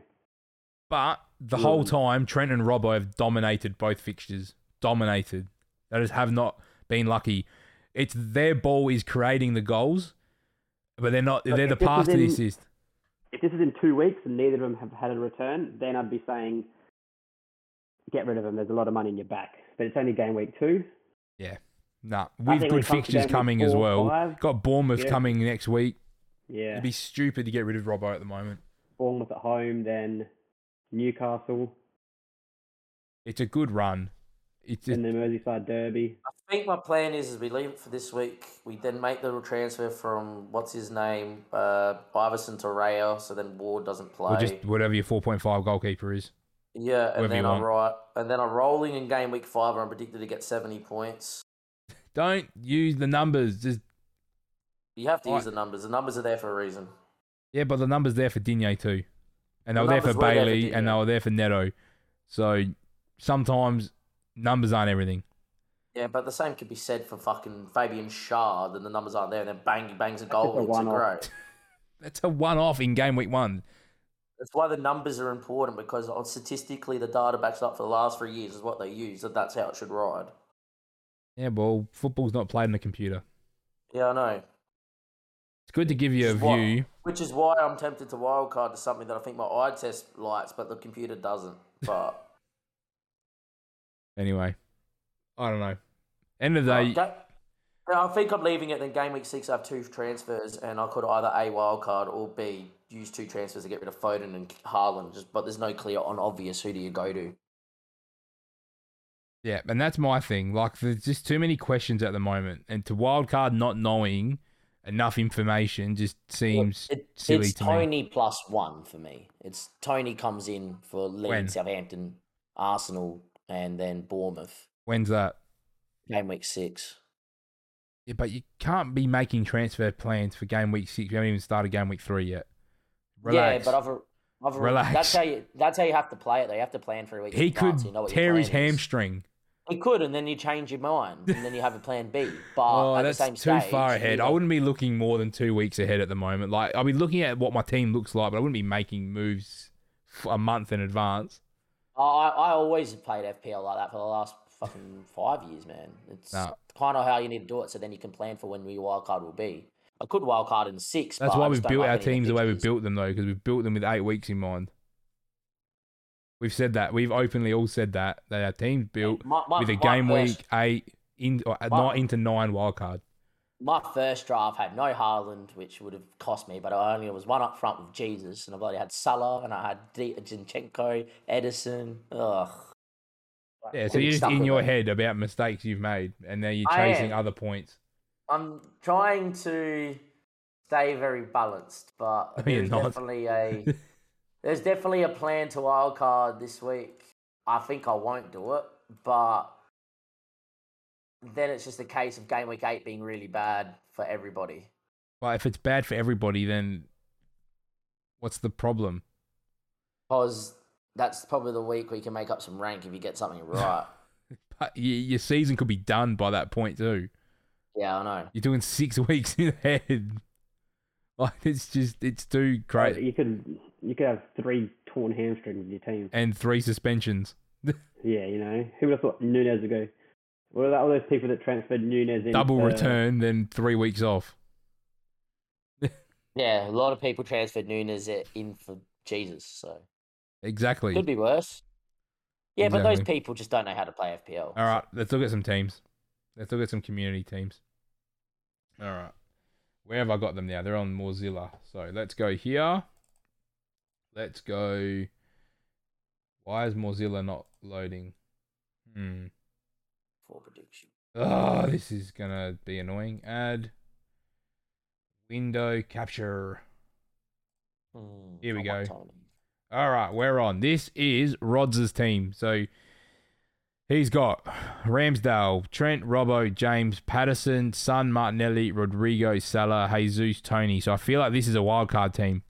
[SPEAKER 1] But the
[SPEAKER 2] Mm.
[SPEAKER 1] whole time, Trent and Robbo have dominated both fixtures. Dominated. They just have not been lucky. It's their ball is creating the goals, but they're not.
[SPEAKER 2] But
[SPEAKER 1] they're the
[SPEAKER 2] if
[SPEAKER 1] pass
[SPEAKER 2] is
[SPEAKER 1] to the assist.
[SPEAKER 2] if this is in two weeks and neither of them have had a return, then I'd be saying get rid of them. There's a lot of money in your back. But it's only game week two.
[SPEAKER 1] Nah,
[SPEAKER 2] I
[SPEAKER 1] with
[SPEAKER 2] think
[SPEAKER 1] good
[SPEAKER 2] it comes to
[SPEAKER 1] fixtures
[SPEAKER 2] game week
[SPEAKER 1] coming as well.
[SPEAKER 2] five,
[SPEAKER 1] Got Bournemouth
[SPEAKER 2] yeah.
[SPEAKER 1] coming next week.
[SPEAKER 2] Yeah.
[SPEAKER 1] It'd be stupid to get rid of Robbo at the moment.
[SPEAKER 2] Bournemouth at home, then Newcastle,
[SPEAKER 1] It's a good run. It's just,
[SPEAKER 2] then the Merseyside Derby.
[SPEAKER 3] I think my plan is, is we leave it for this week. We then make the transfer from what's his name, uh, Iversen to Raya, so then Ward doesn't play.
[SPEAKER 1] or just whatever your 4.5 goalkeeper is.
[SPEAKER 3] yeah,
[SPEAKER 1] whoever
[SPEAKER 3] and then I
[SPEAKER 1] want.
[SPEAKER 3] write, and then I'm rolling in game week five. and I'm predicted to get seventy points. *laughs*
[SPEAKER 1] Don't use the numbers. Just
[SPEAKER 3] You have to
[SPEAKER 1] I-
[SPEAKER 3] use the numbers. The numbers are there for a reason.
[SPEAKER 1] Yeah, but the numbers there for Digne too, and they
[SPEAKER 3] The
[SPEAKER 1] were there for
[SPEAKER 3] numbers there for
[SPEAKER 1] Bailey, and they were there for Neto. So sometimes numbers aren't everything.
[SPEAKER 3] Yeah, but the same could be said for fucking Fabian Schär, and the numbers aren't there, and then bang, he bangs a
[SPEAKER 2] just
[SPEAKER 3] goal.
[SPEAKER 2] a
[SPEAKER 3] It's a
[SPEAKER 2] one-off. *laughs*
[SPEAKER 1] That's a one-off in game week one.
[SPEAKER 3] That's why the numbers are important because on statistically, the data backs up for the last three years is what they use. That that's how it should ride.
[SPEAKER 1] Yeah, well, football's not played on a computer.
[SPEAKER 3] Yeah, I know.
[SPEAKER 1] It's good to give you a
[SPEAKER 3] Which is
[SPEAKER 1] view.
[SPEAKER 3] Which is why I'm tempted to wildcard to something that I think my eye test likes, but the computer doesn't. But *laughs*
[SPEAKER 1] Anyway, I don't know. End of the day,
[SPEAKER 3] Yeah, I think I'm leaving it. Then game week six, I have two transfers, and I could either a wildcard or b use two transfers to get rid of Foden and Haaland. Just but there's no clear on obvious who do you go to.
[SPEAKER 1] yeah, and that's my thing. Like, there's just too many questions at the moment, and to wildcard not knowing enough information just seems
[SPEAKER 3] It,
[SPEAKER 1] silly
[SPEAKER 3] it's
[SPEAKER 1] to me.
[SPEAKER 3] Toney plus one for me. It's Toney comes in for Leeds,
[SPEAKER 1] When?
[SPEAKER 3] Southampton, Arsenal, and then Bournemouth.
[SPEAKER 1] When's that?
[SPEAKER 3] Game week six.
[SPEAKER 1] Yeah, but you can't be making transfer plans for game week six. We haven't even started game week three yet. Relax.
[SPEAKER 3] Yeah, but I've, I've
[SPEAKER 1] Relax.
[SPEAKER 3] That's how you. That's how you have to play it. though. You have to plan for a week.
[SPEAKER 1] he could
[SPEAKER 3] so you know
[SPEAKER 1] tear his
[SPEAKER 3] is. He could, and then you change your mind, and then you have a plan B. *laughs* But
[SPEAKER 1] Oh,
[SPEAKER 3] at
[SPEAKER 1] that's
[SPEAKER 3] the same
[SPEAKER 1] too
[SPEAKER 3] stage,
[SPEAKER 1] far ahead. I wouldn't be looking more than two weeks ahead at the moment. Like I'll be looking at what my team looks like, but I wouldn't be making moves a month in advance.
[SPEAKER 3] I, I always played FPL like that for the last fucking five years, man. It's
[SPEAKER 1] Nah.
[SPEAKER 3] kind of how you need to do it, so then you can plan for when your wild card will be. I could wild card in six.
[SPEAKER 1] That's why we've built our
[SPEAKER 3] any of the
[SPEAKER 1] teams the way we've built them though, because we've built them with eight weeks in mind. We've said that. We've openly all said that. That our team's built
[SPEAKER 3] My- my-
[SPEAKER 1] with a game
[SPEAKER 3] first-
[SPEAKER 1] week eight in or,
[SPEAKER 3] My-
[SPEAKER 1] not into nine wild card.
[SPEAKER 3] My first draft had no Haaland, which would have cost me, but I only was one up front with Jesus, and I've already had Salah, and I had D- Zinchenko, Ederson. Ugh.
[SPEAKER 1] Yeah, so you're just in your
[SPEAKER 3] it.
[SPEAKER 1] head about mistakes you've made, and now you're chasing other points.
[SPEAKER 3] I'm trying to stay very balanced, but *laughs*
[SPEAKER 1] No,
[SPEAKER 3] there's definitely a *laughs* there's definitely a plan to wild card this week. I think I won't do it, but then it's just a case of game week eight being really bad for everybody.
[SPEAKER 1] Well, if it's bad for everybody, then what's the problem?
[SPEAKER 3] Because that's probably the week where you can make up some rank if you get something *laughs* right.
[SPEAKER 1] But your season could be done by that point too.
[SPEAKER 3] yeah, I know.
[SPEAKER 1] You're doing six *laughs* weeks in ahead. Like it's just it's too great,
[SPEAKER 2] You could you could have three torn hamstrings in your team.
[SPEAKER 1] and three suspensions. *laughs*
[SPEAKER 2] Yeah, you know. Who would have thought Nunez would go? What about all those people that transferred Nunez in?
[SPEAKER 1] Double
[SPEAKER 2] to-
[SPEAKER 1] return, then three weeks off. *laughs*
[SPEAKER 3] Yeah, a lot of people transferred Nunez i- in for Jesus, so
[SPEAKER 1] Exactly.
[SPEAKER 3] could be worse. Yeah, but those people just don't know how to play FPL.
[SPEAKER 1] All right, let's look at some teams. Let's look at some community teams. All right. Where have I got them now? They're on Mozilla. So let's go here. Let's go. Why is Mozilla not loading? Hmm.
[SPEAKER 3] For prediction.
[SPEAKER 1] Oh, this is going to be annoying. Add window capture.
[SPEAKER 3] Hmm,
[SPEAKER 1] Here we go. All right, we're on. This is Rods' team. So he's got Ramsdale, Trent, Robbo, James, Patterson, Son, Martinelli, Rodrigo, Salah, Jesus, Toney. So I feel like this is a wild card team.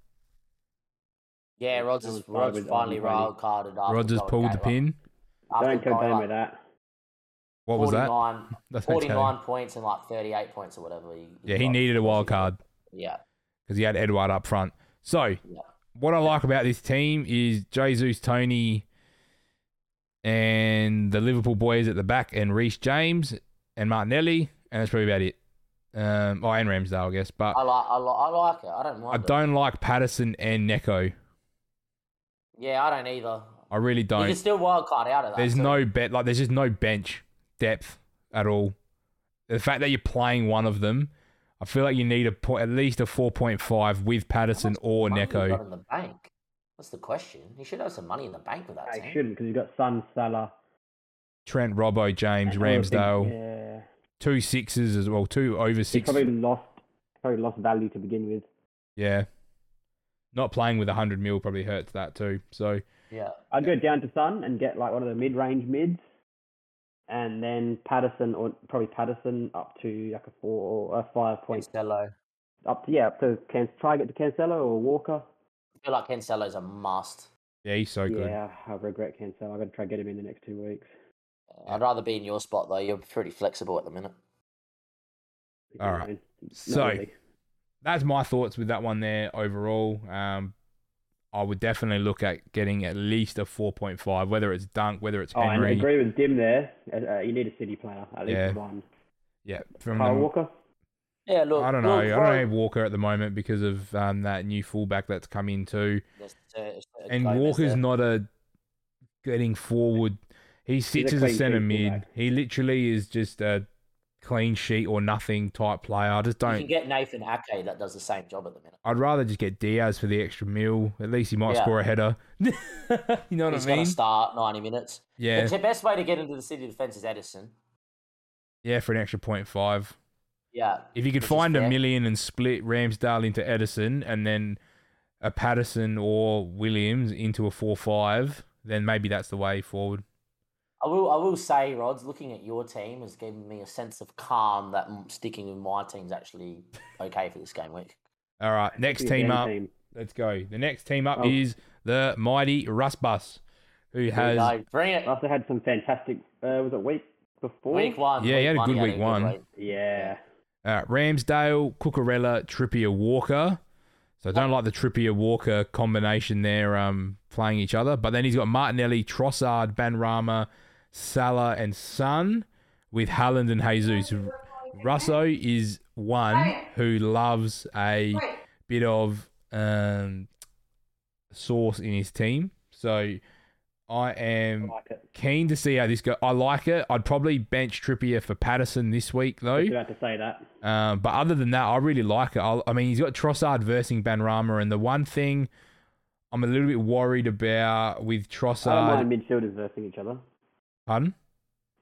[SPEAKER 3] Yeah, Rods
[SPEAKER 2] I
[SPEAKER 3] is Rods finally
[SPEAKER 2] Toney.
[SPEAKER 3] wild carded after
[SPEAKER 1] Rods has pulled the
[SPEAKER 3] game
[SPEAKER 1] pin.
[SPEAKER 3] up-
[SPEAKER 2] Don't come
[SPEAKER 3] going
[SPEAKER 2] down
[SPEAKER 3] up
[SPEAKER 2] with that.
[SPEAKER 1] What was that?
[SPEAKER 3] 49, *laughs*
[SPEAKER 1] That's
[SPEAKER 3] 49
[SPEAKER 1] okay.
[SPEAKER 3] points and like 38 points or whatever. He,
[SPEAKER 1] Yeah, he
[SPEAKER 3] got
[SPEAKER 1] needed a wild card
[SPEAKER 3] Yeah,
[SPEAKER 1] because he had Edouard up front. So
[SPEAKER 3] yeah.
[SPEAKER 1] what I like about this team is Jesus, Toney, and the Liverpool boys at the back, and Reece James and Martinelli, and that's probably about it. Um, oh, and Ramsdale, I guess. But
[SPEAKER 3] I like, I, like, I like it. I don't
[SPEAKER 1] like
[SPEAKER 3] I it.
[SPEAKER 1] don't like Patterson and Neco.
[SPEAKER 3] Yeah, I don't either.
[SPEAKER 1] I really don't.
[SPEAKER 3] You can still wild card out of that.
[SPEAKER 1] There's
[SPEAKER 3] too.
[SPEAKER 1] no bet like there's just no bench depth at all. The fact that you're playing one of them, I feel like you need a po- at least a 4.5 with
[SPEAKER 3] How
[SPEAKER 1] Patterson
[SPEAKER 3] much
[SPEAKER 1] or
[SPEAKER 3] money you got
[SPEAKER 1] Neco.
[SPEAKER 3] in the bank. That's the question. You should have some money in the bank with that
[SPEAKER 2] I
[SPEAKER 3] team.
[SPEAKER 2] shouldn't because you've got Son Salah,
[SPEAKER 1] Trent, Robbo, James,
[SPEAKER 2] and all the
[SPEAKER 1] Ramsdale,
[SPEAKER 2] Yeah,
[SPEAKER 1] two sixes as well, two over
[SPEAKER 2] he probably lost probably lost value to begin with.
[SPEAKER 1] Yeah. Not playing with 100 mil probably hurts that too. So,
[SPEAKER 3] Yeah.
[SPEAKER 2] I'd go down to Son and get like one of the mid-range mids, and then Patterson or probably Patterson up to like a four or a five point
[SPEAKER 3] Cancelo.
[SPEAKER 2] up to yeah up to Can try get to Cancelo or Walker.
[SPEAKER 3] I feel like Cancelo's a must.
[SPEAKER 1] yeah, he's so good.
[SPEAKER 2] yeah, I regret Cancelo. I got to try get him in the next two weeks.
[SPEAKER 3] I'd rather be in your spot though. You're pretty flexible at the minute.
[SPEAKER 1] All right.
[SPEAKER 2] Not
[SPEAKER 1] So-
[SPEAKER 2] really.
[SPEAKER 1] That's my thoughts with that one there overall. Um, I would definitely look at getting at least a 4.5, whether it's Dunk, whether it's
[SPEAKER 2] Oh, I agree with Dim there. Uh, uh, you need a City player, at least
[SPEAKER 1] Yeah.
[SPEAKER 2] one.
[SPEAKER 1] Yeah, from
[SPEAKER 2] Kyle
[SPEAKER 1] the-
[SPEAKER 2] Walker.
[SPEAKER 3] Yeah, look.
[SPEAKER 1] I don't know.
[SPEAKER 3] look,
[SPEAKER 1] I don't
[SPEAKER 3] Ro-
[SPEAKER 1] have Walker at the moment because of um, that new fullback that's come in too.
[SPEAKER 3] Uh, uh,
[SPEAKER 1] And Walker's
[SPEAKER 3] there.
[SPEAKER 1] not a getting forward. He sits
[SPEAKER 2] a
[SPEAKER 1] as a centre mid. He literally is just a clean sheet or nothing type player. I just don't.
[SPEAKER 3] You can get Nathan Ake that does the same job at the minute.
[SPEAKER 1] I'd rather just get Diaz for the extra meal. At least he might
[SPEAKER 3] Yeah.
[SPEAKER 1] score a header. *laughs* you know what
[SPEAKER 3] He's
[SPEAKER 1] I
[SPEAKER 3] going
[SPEAKER 1] mean?
[SPEAKER 3] to start 90 minutes.
[SPEAKER 1] Yeah,
[SPEAKER 3] The best way to get into the city defense is Ederson.
[SPEAKER 1] yeah, for an extra point five.
[SPEAKER 3] Yeah.
[SPEAKER 1] If you could find a million and split Ramsdale into Ederson and then a Patterson or Williams into a four five, then maybe that's the way forward.
[SPEAKER 3] I will. I will say, Rods, looking at your team has given me a sense of calm that sticking with my team's actually okay for this game week.
[SPEAKER 1] All right, next team up.
[SPEAKER 2] team.
[SPEAKER 1] Let's go. The next team up
[SPEAKER 2] Oh.
[SPEAKER 1] is the mighty Russ Bus, who
[SPEAKER 3] Here we
[SPEAKER 1] has
[SPEAKER 3] go. bring it.
[SPEAKER 2] Also had some fantastic. Uh, was it week before?
[SPEAKER 3] Week one.
[SPEAKER 1] Yeah, he had a good
[SPEAKER 3] one,
[SPEAKER 1] week one.
[SPEAKER 3] week.
[SPEAKER 2] Yeah.
[SPEAKER 1] uh, Ramsdale, Cucurella, Trippier, Walker. So I don't like the Trippier Walker combination there, um, playing each other. But then he's got Martinelli, Trossard, Benrahma, Salah, and Son with Haaland and Jesus. Russo is one who loves a bit of um, sauce in his team. So I am
[SPEAKER 2] like
[SPEAKER 1] keen to see how this goes. I like it. I'd probably bench Trippier for Patterson this week though.
[SPEAKER 2] was about to say that.
[SPEAKER 1] Um, but other than that, I really like it. I, I mean, he's got Trossard versing Benrahma, and the one thing I'm a little bit worried about with Trossard.
[SPEAKER 2] I don't mind midfielders versing each other.
[SPEAKER 1] Pardon?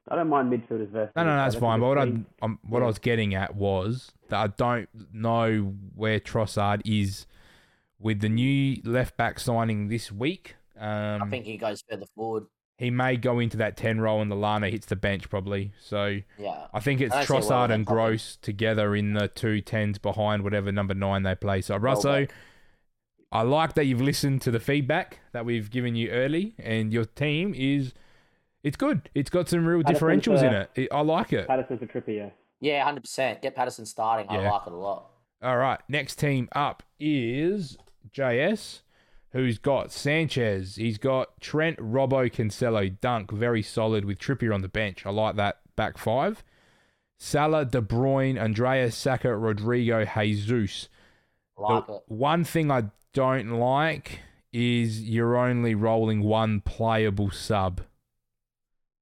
[SPEAKER 2] I don't mind midfielders versing.
[SPEAKER 1] No, no, no, that's fine. But what I
[SPEAKER 2] we-
[SPEAKER 1] um, what I was getting at was that I don't know where Trossard is with the new left back signing this week. Um,
[SPEAKER 3] I think he goes further forward.
[SPEAKER 1] he may go into that ten role, and the Lallana hits the bench probably. So
[SPEAKER 3] Yeah.
[SPEAKER 1] I think it's
[SPEAKER 3] I don't see why
[SPEAKER 1] Trossard
[SPEAKER 3] they're
[SPEAKER 1] and
[SPEAKER 3] probably-
[SPEAKER 1] Gross together in the two tens behind whatever number nine they play. So Russo,
[SPEAKER 3] back.
[SPEAKER 1] I like that you've listened to the feedback that we've given you early, and your team is it's good. It's got some real
[SPEAKER 2] Patterson
[SPEAKER 1] differentials in
[SPEAKER 2] for-
[SPEAKER 1] it. it. I like it.
[SPEAKER 2] Patterson for Trippier.
[SPEAKER 3] Yeah, hundred percent. Get Patterson starting. I like it a lot.
[SPEAKER 1] All right, next team up is JS, who's got Sanchez. He's got Trent, Robbo, Cancelo, Dunk, very solid with Trippier on the bench. I like that back five. Salah, De Bruyne, Andreas, Saka, Rodrigo, Jesus.
[SPEAKER 3] Like
[SPEAKER 1] the
[SPEAKER 3] it.
[SPEAKER 1] one thing I don't like is you're only rolling one playable sub.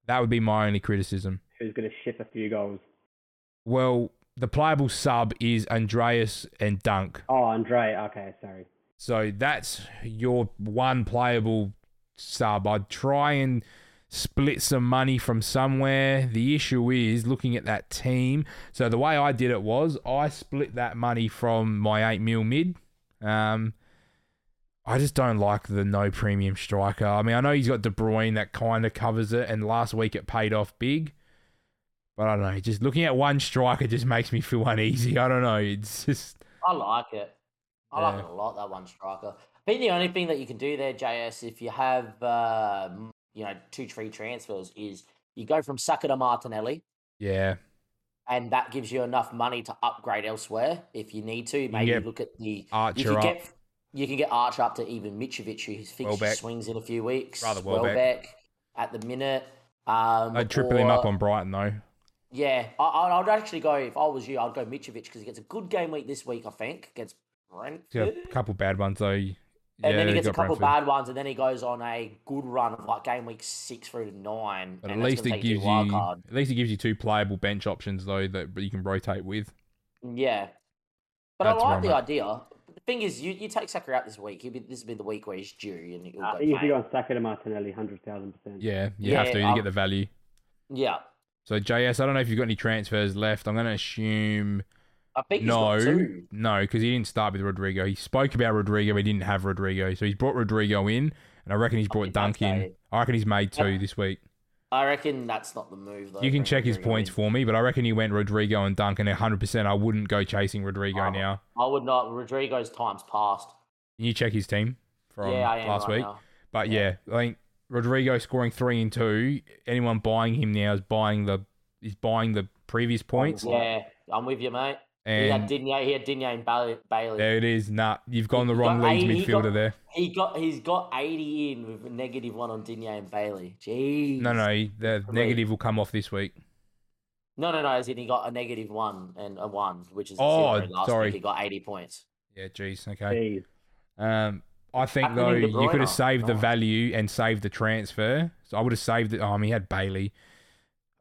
[SPEAKER 1] That would be my only criticism.
[SPEAKER 2] Who's going to ship a few goals?
[SPEAKER 1] Well, the playable sub is Andreas and Dunk.
[SPEAKER 2] Oh, Andre. Okay, sorry.
[SPEAKER 1] So that's your one playable sub. I'd try and split some money from somewhere. The issue is looking at that team. So the way I did it was I split that money from my eight mil mid. Um, I just don't like the no premium striker. I mean, I know he's got De Bruyne that kind of covers it, and last week it paid off big. But I don't know. Just looking at one striker just makes me feel *laughs* uneasy. I don't know. It's just
[SPEAKER 3] I like it. I like it a lot. That one striker. I think the only thing that you can do there, JS, if you have um, you know two free transfers, is you go from Saka to Martinelli,
[SPEAKER 1] yeah.
[SPEAKER 3] and that gives you enough money to upgrade elsewhere if you need to. Maybe look at the you
[SPEAKER 1] Archer
[SPEAKER 3] can
[SPEAKER 1] up.
[SPEAKER 3] get you can get Archer up to even Mitrovic, whose fixture
[SPEAKER 1] Welbeck.
[SPEAKER 3] swings in a few weeks.
[SPEAKER 1] Rather Welbeck.
[SPEAKER 3] at the minute. Um,
[SPEAKER 1] I'd triple him up on Brighton though.
[SPEAKER 3] Yeah, I, I'd actually go if I was you. I'd go Mitrovic because he gets a good game week this week. I think against Brentford.
[SPEAKER 1] A couple bad ones though. Yeah,
[SPEAKER 3] and then he gets a couple
[SPEAKER 1] Brentford.
[SPEAKER 3] bad ones, and then he goes on a good run of like game week six through to nine.
[SPEAKER 1] But at least it gives you at least it gives you two playable bench options though that you can rotate with.
[SPEAKER 3] Yeah, but
[SPEAKER 1] That's
[SPEAKER 3] I like the idea. The thing is, you, you take Saka out this week. He'll be, this will be the week where he's due, and he'll
[SPEAKER 2] I
[SPEAKER 3] go
[SPEAKER 2] think if you
[SPEAKER 3] bang.
[SPEAKER 2] go on Saka to Martinelli, hundred thousand percent.
[SPEAKER 1] Yeah, you
[SPEAKER 3] Yeah,
[SPEAKER 1] have to You
[SPEAKER 3] um,
[SPEAKER 1] get the value.
[SPEAKER 3] Yeah,
[SPEAKER 1] So JS, I don't know if you've got any transfers left. I'm going to assume
[SPEAKER 3] I think he's
[SPEAKER 1] no,
[SPEAKER 3] got two.
[SPEAKER 1] no, because he didn't start with Rodrigo. He spoke about Rodrigo, but he didn't have Rodrigo, so he's brought Rodrigo in, and I reckon he's brought
[SPEAKER 3] think that's
[SPEAKER 1] Dunk in.
[SPEAKER 3] a-
[SPEAKER 1] I reckon he's made two
[SPEAKER 3] Yep.
[SPEAKER 1] this week.
[SPEAKER 3] I reckon that's not the move though.
[SPEAKER 1] You can check his
[SPEAKER 3] Rodrigo
[SPEAKER 1] points
[SPEAKER 3] in.
[SPEAKER 1] for me, but I reckon he went Rodrigo and Dunk, and 100% I wouldn't go chasing Rodrigo
[SPEAKER 3] Oh.
[SPEAKER 1] now.
[SPEAKER 3] I would not. Rodrigo's time's past.
[SPEAKER 1] Can you check his team from
[SPEAKER 3] yeah,
[SPEAKER 1] last
[SPEAKER 3] right
[SPEAKER 1] week?
[SPEAKER 3] now.
[SPEAKER 1] But yeah. I think Rodrigo scoring three and two. Anyone buying him now is buying the is buying the previous points.
[SPEAKER 3] Yeah, I'm with you, mate. He had
[SPEAKER 1] And
[SPEAKER 3] Digne. He had Digne and Bailey. Bailey.
[SPEAKER 1] there it is. Nah, you've gone the
[SPEAKER 3] He
[SPEAKER 1] wrong
[SPEAKER 3] got
[SPEAKER 1] Leeds
[SPEAKER 3] eight- he
[SPEAKER 1] midfielder
[SPEAKER 3] got-
[SPEAKER 1] there.
[SPEAKER 3] He got he's got 80 in with a negative one on Digne and Bailey. Jeez.
[SPEAKER 1] No, no, he- the
[SPEAKER 3] For
[SPEAKER 1] negative will come off this week.
[SPEAKER 3] No, no, no. As in he got a negative one and a one, which is
[SPEAKER 1] Oh,
[SPEAKER 3] zero last
[SPEAKER 1] sorry.
[SPEAKER 3] week. He got 80 points.
[SPEAKER 1] Yeah, jeez. Okay.
[SPEAKER 2] Jeez.
[SPEAKER 1] Um, I think
[SPEAKER 3] Happening
[SPEAKER 1] though
[SPEAKER 3] in De
[SPEAKER 1] you could have
[SPEAKER 3] Bruyne.
[SPEAKER 1] saved the
[SPEAKER 3] Oh.
[SPEAKER 1] value and saved the transfer. So I would have saved it. Um, he had Bailey.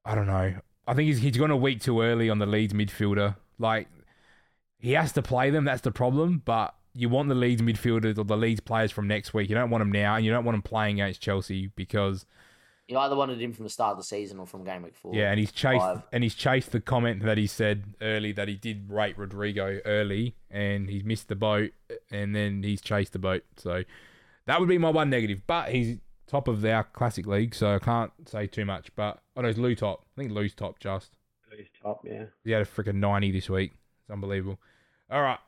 [SPEAKER 1] I don't know. I think he's he's gone a week too early on the Leeds midfielder. Like he has to play them. That's the problem. But you want the Leeds midfielders or the Leeds players from next week. You don't want them now, and you don't want them playing against Chelsea because
[SPEAKER 3] You either wanted him from the start of the season or from game week four.
[SPEAKER 1] yeah, and he's chased
[SPEAKER 3] Five.
[SPEAKER 1] and he's chased the comment that he said early that he did rate Rodrigo early and he's missed the boat and then he's chased the boat. So that would be my one negative. But he's top of our classic league, so I can't say too much. But oh no, it's Lou top. I think Lou's top just.
[SPEAKER 2] Lou's top, yeah.
[SPEAKER 1] He had a freaking ninety this week. It's unbelievable. All right.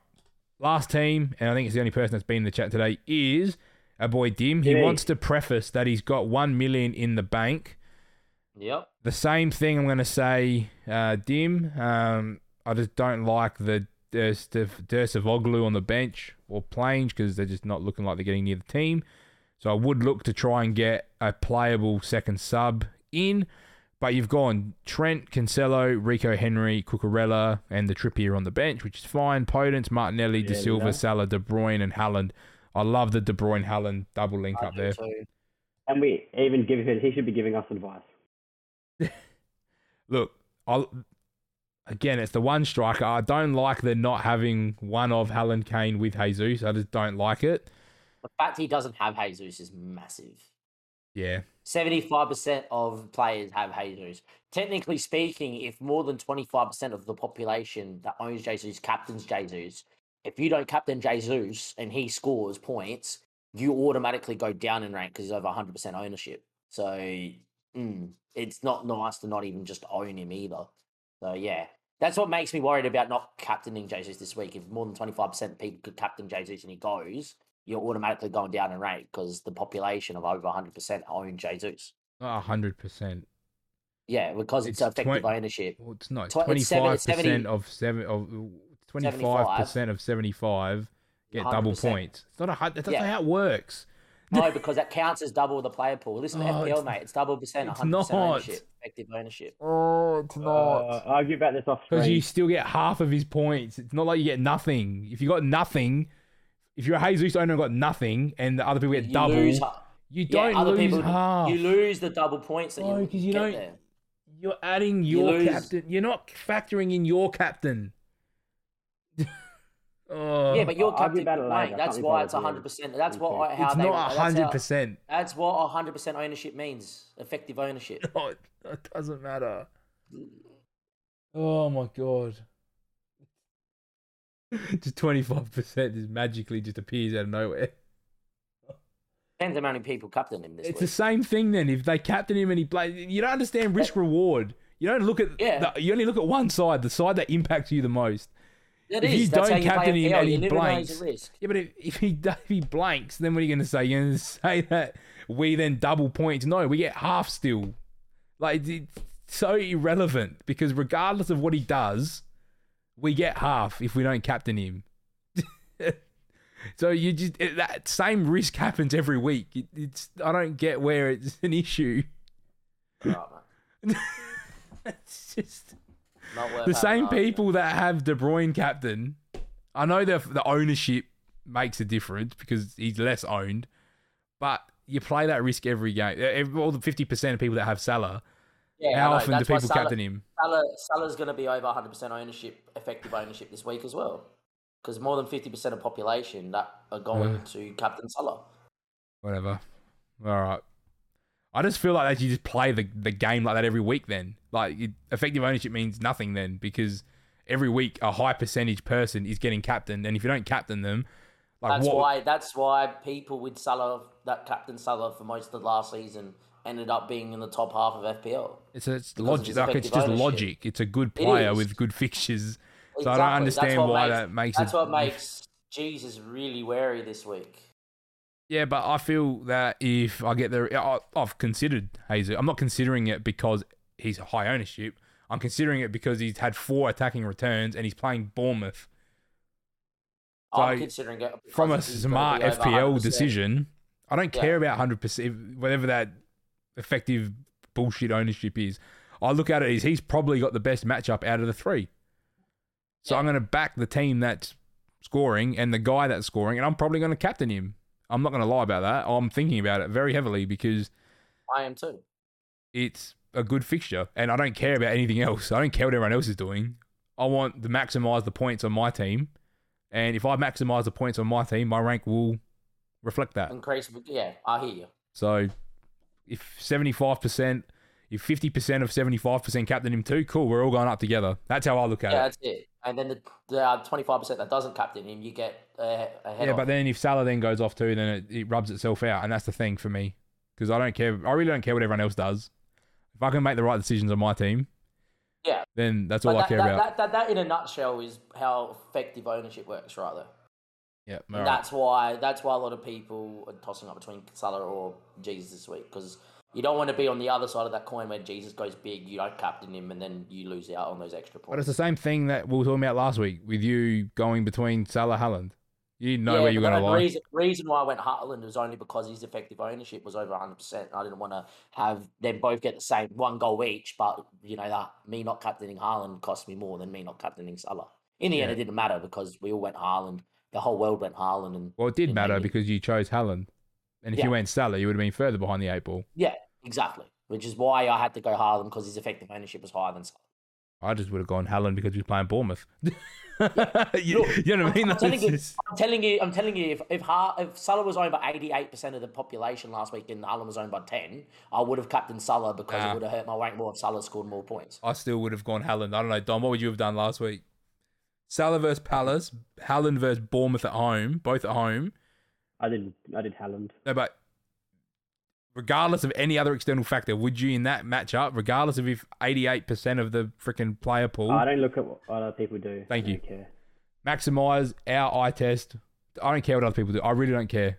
[SPEAKER 1] Last team, and I think it's the only person that's been in the chat today, is our boy Dim. He
[SPEAKER 2] Yay.
[SPEAKER 1] wants to preface that he's got one million in the bank
[SPEAKER 3] Yep.
[SPEAKER 1] the same thing I'm going to say, uh, Dim. Um, I just don't like the Dervisoglu on the bench or playing because they're just not looking like they're getting near the team. So I would look to try and get a playable second sub in. But you've gone Trent, Cancelo, Rico Henry, Cucurella, and the Trippier on the bench, which is fine. Potence, Martinelli, De
[SPEAKER 2] Yeah,
[SPEAKER 1] Silva,
[SPEAKER 2] yeah.
[SPEAKER 1] Salah, De Bruyne, and Haaland. I love the De Bruyne Haaland double link
[SPEAKER 3] I
[SPEAKER 1] up there.
[SPEAKER 3] too.
[SPEAKER 2] And we even give him, he should be giving us advice. *laughs*
[SPEAKER 1] Look, I again, it's the one striker. I don't like the not having one of Haaland Kane with Jesus. I just don't like it.
[SPEAKER 3] The fact he doesn't have Jesus is massive.
[SPEAKER 1] Yeah,
[SPEAKER 3] 75% of players have Jesus. Technically speaking, if more than 25% of the population that owns Jesus captains Jesus, if you don't captain Jesus and he scores points, you automatically go down in rank because he's over 100% ownership. So mm, it's not nice to not even just own him either. So yeah, that's what makes me worried about not captaining Jesus this week. If more than 25% of people could captain Jesus and he goes, you're automatically going down in rank because the population of over 100% own Jesus.
[SPEAKER 1] not hundred percent.
[SPEAKER 3] Yeah, because it's,
[SPEAKER 1] It's
[SPEAKER 3] effective
[SPEAKER 1] 20
[SPEAKER 3] ownership.
[SPEAKER 1] Well, it's not
[SPEAKER 3] Tw- it's
[SPEAKER 1] twenty
[SPEAKER 3] seven-
[SPEAKER 1] five
[SPEAKER 3] 70
[SPEAKER 1] percent of seven of twenty five percent of seventy five get double
[SPEAKER 3] 100%.
[SPEAKER 1] points. It's not a hun- that's not
[SPEAKER 3] Yeah.
[SPEAKER 1] how it works. *laughs*
[SPEAKER 3] No, because that counts as double the player pool. Listen to
[SPEAKER 1] Oh,
[SPEAKER 3] FPL,
[SPEAKER 1] it's-
[SPEAKER 3] mate. It's double percent, 100%
[SPEAKER 1] not.
[SPEAKER 3] ownership, effective ownership.
[SPEAKER 1] Oh, it's not.
[SPEAKER 2] Uh, argue about this off
[SPEAKER 1] Because you still get half of his points. It's not like you get nothing. If you got nothing, if you're a Jesus owner and got nothing, and the other people get
[SPEAKER 3] You
[SPEAKER 1] double,
[SPEAKER 3] lose
[SPEAKER 1] you don't
[SPEAKER 3] other
[SPEAKER 1] lose
[SPEAKER 3] people,
[SPEAKER 1] half.
[SPEAKER 3] You lose the double points that
[SPEAKER 1] No,
[SPEAKER 3] you oh,
[SPEAKER 1] 'cause you
[SPEAKER 3] get
[SPEAKER 1] don't-
[SPEAKER 3] there.
[SPEAKER 1] You're adding your
[SPEAKER 3] lose.
[SPEAKER 1] captain. You're not factoring in your captain. *laughs* oh,
[SPEAKER 3] Yeah, but your
[SPEAKER 2] I'll
[SPEAKER 3] captain,
[SPEAKER 2] about it
[SPEAKER 3] mate, that's why it's hundred percent. That's
[SPEAKER 2] Okay.
[SPEAKER 3] what how
[SPEAKER 1] it's
[SPEAKER 3] they.
[SPEAKER 1] not hundred percent.
[SPEAKER 3] That's what hundred percent ownership means. Effective ownership. *laughs*
[SPEAKER 1] No, it, it doesn't matter. Oh my god. *laughs* just twenty five percent just magically just appears out of nowhere.
[SPEAKER 3] Depends how many people captain him this
[SPEAKER 1] It's the same thing then. If they captain him and he plays, you don't understand risk reward. You don't look at
[SPEAKER 3] Yeah.
[SPEAKER 1] the, you only look at one side, the side that impacts you the most.
[SPEAKER 3] It
[SPEAKER 1] if
[SPEAKER 3] is.
[SPEAKER 1] you
[SPEAKER 3] That's
[SPEAKER 1] don't
[SPEAKER 3] how you
[SPEAKER 1] captain
[SPEAKER 3] play
[SPEAKER 1] him and he
[SPEAKER 3] you
[SPEAKER 1] blanks-. Yeah, but if, if he *laughs* if he blanks, then what are you going to say? You're going *laughs* to say that we then double points? No, we get half still. Like it's so irrelevant because regardless of what he does, we get half if we don't captain him. *laughs* so you just it, that same risk happens every week. It, it's I don't get where it's an issue. *laughs* It's just
[SPEAKER 3] Not
[SPEAKER 1] the same people that have De Bruyne captain. I know the the ownership makes a difference because he's less owned, but you play that risk every game. All the fifty percent of people that have Salah,
[SPEAKER 3] Yeah,
[SPEAKER 1] how often do
[SPEAKER 3] That's why
[SPEAKER 1] people
[SPEAKER 3] Salah-
[SPEAKER 1] captain him?
[SPEAKER 3] Salah, Salah's going to be over 100% ownership, effective ownership this week as well. Because more than 50% of population that are going
[SPEAKER 1] Uh.
[SPEAKER 3] to Captain Salah.
[SPEAKER 1] Whatever. All right. I just feel like that you just play the, the game like that every week. Then, like it, effective ownership means nothing then because every week a high percentage person is getting captained, and if you don't captain them, like
[SPEAKER 3] That's
[SPEAKER 1] what?
[SPEAKER 3] why that's why people with Salah, that Captain Salah for most of the last season, ended up being in the top half of FPL.
[SPEAKER 1] It's it's logic. Like it's just
[SPEAKER 3] ownership.
[SPEAKER 1] logic. It's a good player with good fixtures. So I don't understand why
[SPEAKER 3] makes-
[SPEAKER 1] that makes
[SPEAKER 3] That's
[SPEAKER 1] it.
[SPEAKER 3] what *laughs* makes Jesus really wary this week.
[SPEAKER 1] Yeah, but I feel that if I get there, I- I've considered Jesus. I'm not considering it because he's high ownership. I'm considering it because he's had four attacking returns and he's playing Bournemouth.
[SPEAKER 3] I'm considering it
[SPEAKER 1] From a smart FPL decision, I don't
[SPEAKER 3] Yeah.
[SPEAKER 1] care about 100%, whatever that effective bullshit ownership is. I look at it as he's probably got the best matchup out of the three. So
[SPEAKER 3] Yeah.
[SPEAKER 1] I'm going to back the team that's scoring and the guy that's scoring, and I'm probably going to captain him. I'm not going to lie about that. I'm thinking about it very heavily because
[SPEAKER 3] I am too.
[SPEAKER 1] it's a good fixture, and I don't care about anything else. I don't care what everyone else is doing. I want to maximize the points on my team, and if I maximize the points on my team, my rank will reflect that.
[SPEAKER 3] Increase, yeah, I hear you.
[SPEAKER 1] So, if seventy five percent, if fifty percent of seventy five percent captain him too, cool. We're all going up together. That's how I look at
[SPEAKER 3] Yeah,
[SPEAKER 1] it.
[SPEAKER 3] Yeah, that's it. And then the the twenty five percent that doesn't captain him, you get uh, ahead
[SPEAKER 1] Yeah,
[SPEAKER 3] of.
[SPEAKER 1] but then if Salah then goes off too, then it, it rubs itself out, and that's the thing for me because I don't care. I really don't care what everyone else does. If I can make the right decisions on my team,
[SPEAKER 3] Yeah.
[SPEAKER 1] then that's
[SPEAKER 3] But
[SPEAKER 1] all I
[SPEAKER 3] that,
[SPEAKER 1] care
[SPEAKER 3] that,
[SPEAKER 1] about.
[SPEAKER 3] That, that, that, in a nutshell, is how effective ownership works, right there.
[SPEAKER 1] Yeah.
[SPEAKER 3] That's why that's why a lot of people are tossing up between Salah or Jesus this week because you don't want to be on the other side of that coin where Jesus goes big, you don't captain him, and then you lose out on those extra points.
[SPEAKER 1] But it's the same thing that we were talking about last week with you going between Salah and Haaland. You didn't know
[SPEAKER 3] yeah,
[SPEAKER 1] where you were going to
[SPEAKER 3] the
[SPEAKER 1] lie.
[SPEAKER 3] reason, reason why I went Haaland was only because his effective ownership was over 100%. I didn't want to have them both get the same one goal each, but you know that me not captaining Haaland cost me more than me not captaining Salah. In the end, it didn't matter because we all went Haaland. The whole world went Haaland, and
[SPEAKER 1] Well, it did matter
[SPEAKER 3] it-
[SPEAKER 1] because you chose Haaland. And if
[SPEAKER 3] Yeah.
[SPEAKER 1] you went Salah, you would have been further behind the eight ball.
[SPEAKER 3] Yeah, exactly. Which is why I had to go Haaland because his effective ownership was higher than Salah.
[SPEAKER 1] I just would have gone Haaland because he was playing Bournemouth. *laughs* you,
[SPEAKER 3] Look,
[SPEAKER 1] you know what I mean?
[SPEAKER 3] I'm telling
[SPEAKER 1] It's
[SPEAKER 3] you, I'm telling you, I'm telling you, if if, ha- if Salah was owned by 88% of the population last week and Haaland was owned by 10, I would have captained Salah because
[SPEAKER 1] Nah.
[SPEAKER 3] it would have hurt my rank more if Salah scored more points.
[SPEAKER 1] I still would have gone Haaland. I don't know, Dom. What would you have done last week? Salah versus Palace, Haaland versus Bournemouth at home, both at home.
[SPEAKER 2] I did. I did Haaland.
[SPEAKER 1] No, but regardless of any other external factor, would you in that match up, regardless of if 88% of the freaking player pool,
[SPEAKER 2] I don't look at what other people do.
[SPEAKER 1] Thank
[SPEAKER 2] I
[SPEAKER 1] you.
[SPEAKER 2] don't
[SPEAKER 1] maximize our eye test? I don't care what other people do. I really don't care.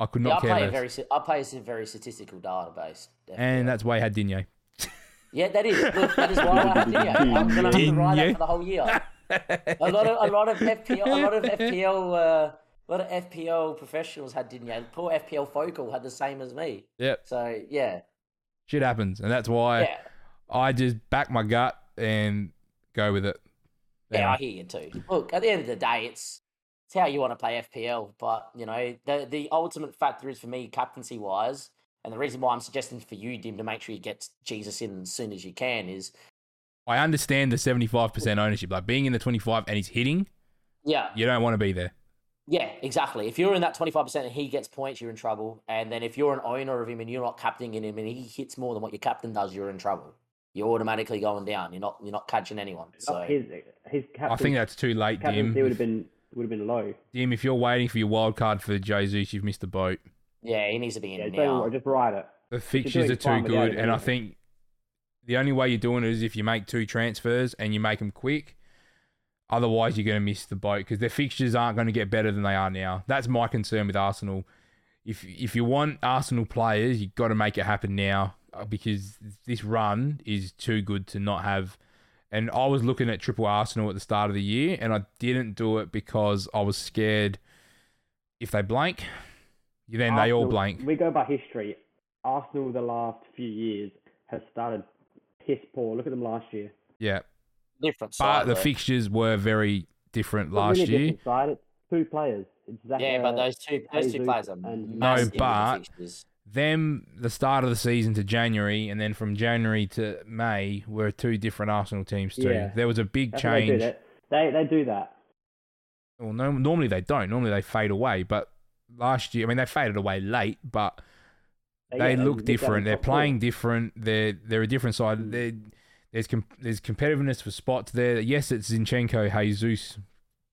[SPEAKER 1] I could
[SPEAKER 3] Yeah,
[SPEAKER 1] not
[SPEAKER 3] I
[SPEAKER 1] care
[SPEAKER 3] play a
[SPEAKER 1] less.
[SPEAKER 3] very, I play a very statistical database.
[SPEAKER 1] and that's why I had Digne.
[SPEAKER 3] yeah, that is. Look, that is why I have Digne. *laughs* I'm going to have to ride
[SPEAKER 1] Digne.
[SPEAKER 3] that for the whole year. A lot of a lot of *laughs* FPL, a lot of FPL, uh, a lot of FPL professionals had Digne. Poor FPL Focal had the same as me.
[SPEAKER 1] Yep,
[SPEAKER 3] So yeah,
[SPEAKER 1] shit happens, and that's why
[SPEAKER 3] yeah.
[SPEAKER 1] I just back my gut and go with it.
[SPEAKER 3] Yeah, I hear you too. Look, at the end of the day, it's it's how you want to play FPL. But you know, the the ultimate factor is for me, captaincy wise, and the reason why I'm suggesting for you, Dim, to make sure you get Jesus in as soon as you can is,
[SPEAKER 1] I understand the 75% ownership, like being in the 25 and he's hitting,
[SPEAKER 3] yeah,
[SPEAKER 1] you don't want to be there.
[SPEAKER 3] yeah, exactly. If you're in that 25% and he gets points, you're in trouble. And then if you're an owner of him and you're not captaining him and he hits more than what your captain does, you're in trouble. You're automatically going down. You're not you're not catching anyone. So
[SPEAKER 2] Not his his captain.
[SPEAKER 1] I think that's too late, Dim.
[SPEAKER 2] captaincy would have been would have been low.
[SPEAKER 1] Dim, if you're waiting for your wild card for Jesus, you've missed the boat.
[SPEAKER 3] yeah, he needs to be in
[SPEAKER 2] Yeah,
[SPEAKER 3] now.
[SPEAKER 2] don't, just ride it.
[SPEAKER 1] The fixtures are too good, and I think the only way you're doing it is if you make two transfers and you make them quick. Otherwise, you're going to miss the boat because their fixtures aren't going to get better than they are now. That's my concern with Arsenal. If if you want Arsenal players, you've got to make it happen now uh, because this run is too good to not have. And I was looking at triple Arsenal at the start of the year, and I didn't do it because I was scared if they blank, then they all blank.
[SPEAKER 2] We go by history. Arsenal the last few years has started piss poor. Look at them last year.
[SPEAKER 1] Yeah.
[SPEAKER 3] Different
[SPEAKER 1] But the
[SPEAKER 3] though.
[SPEAKER 1] fixtures were very different
[SPEAKER 2] Not
[SPEAKER 1] last
[SPEAKER 2] really a
[SPEAKER 1] year.
[SPEAKER 2] different Side. It's two players. It's Zach,
[SPEAKER 3] Yeah, but those two those two
[SPEAKER 2] Jesus
[SPEAKER 3] players are
[SPEAKER 2] and- No,
[SPEAKER 3] massive in the
[SPEAKER 1] but-
[SPEAKER 3] fixtures.
[SPEAKER 1] Them, the start of the season to January, and then from January to May were two different Arsenal teams too.
[SPEAKER 2] Yeah.
[SPEAKER 1] There was a big
[SPEAKER 2] That's what they do.
[SPEAKER 1] change.
[SPEAKER 2] They, they they do that.
[SPEAKER 1] Well, no, normally they don't. Normally they fade away. But last year, I mean, they faded away late, but they
[SPEAKER 2] yeah,
[SPEAKER 1] look different. They're playing different. They're they're a different side.
[SPEAKER 2] Mm.
[SPEAKER 1] They're, there's com- there's competitiveness for spots there. Yes, it's Zinchenko, Jesus,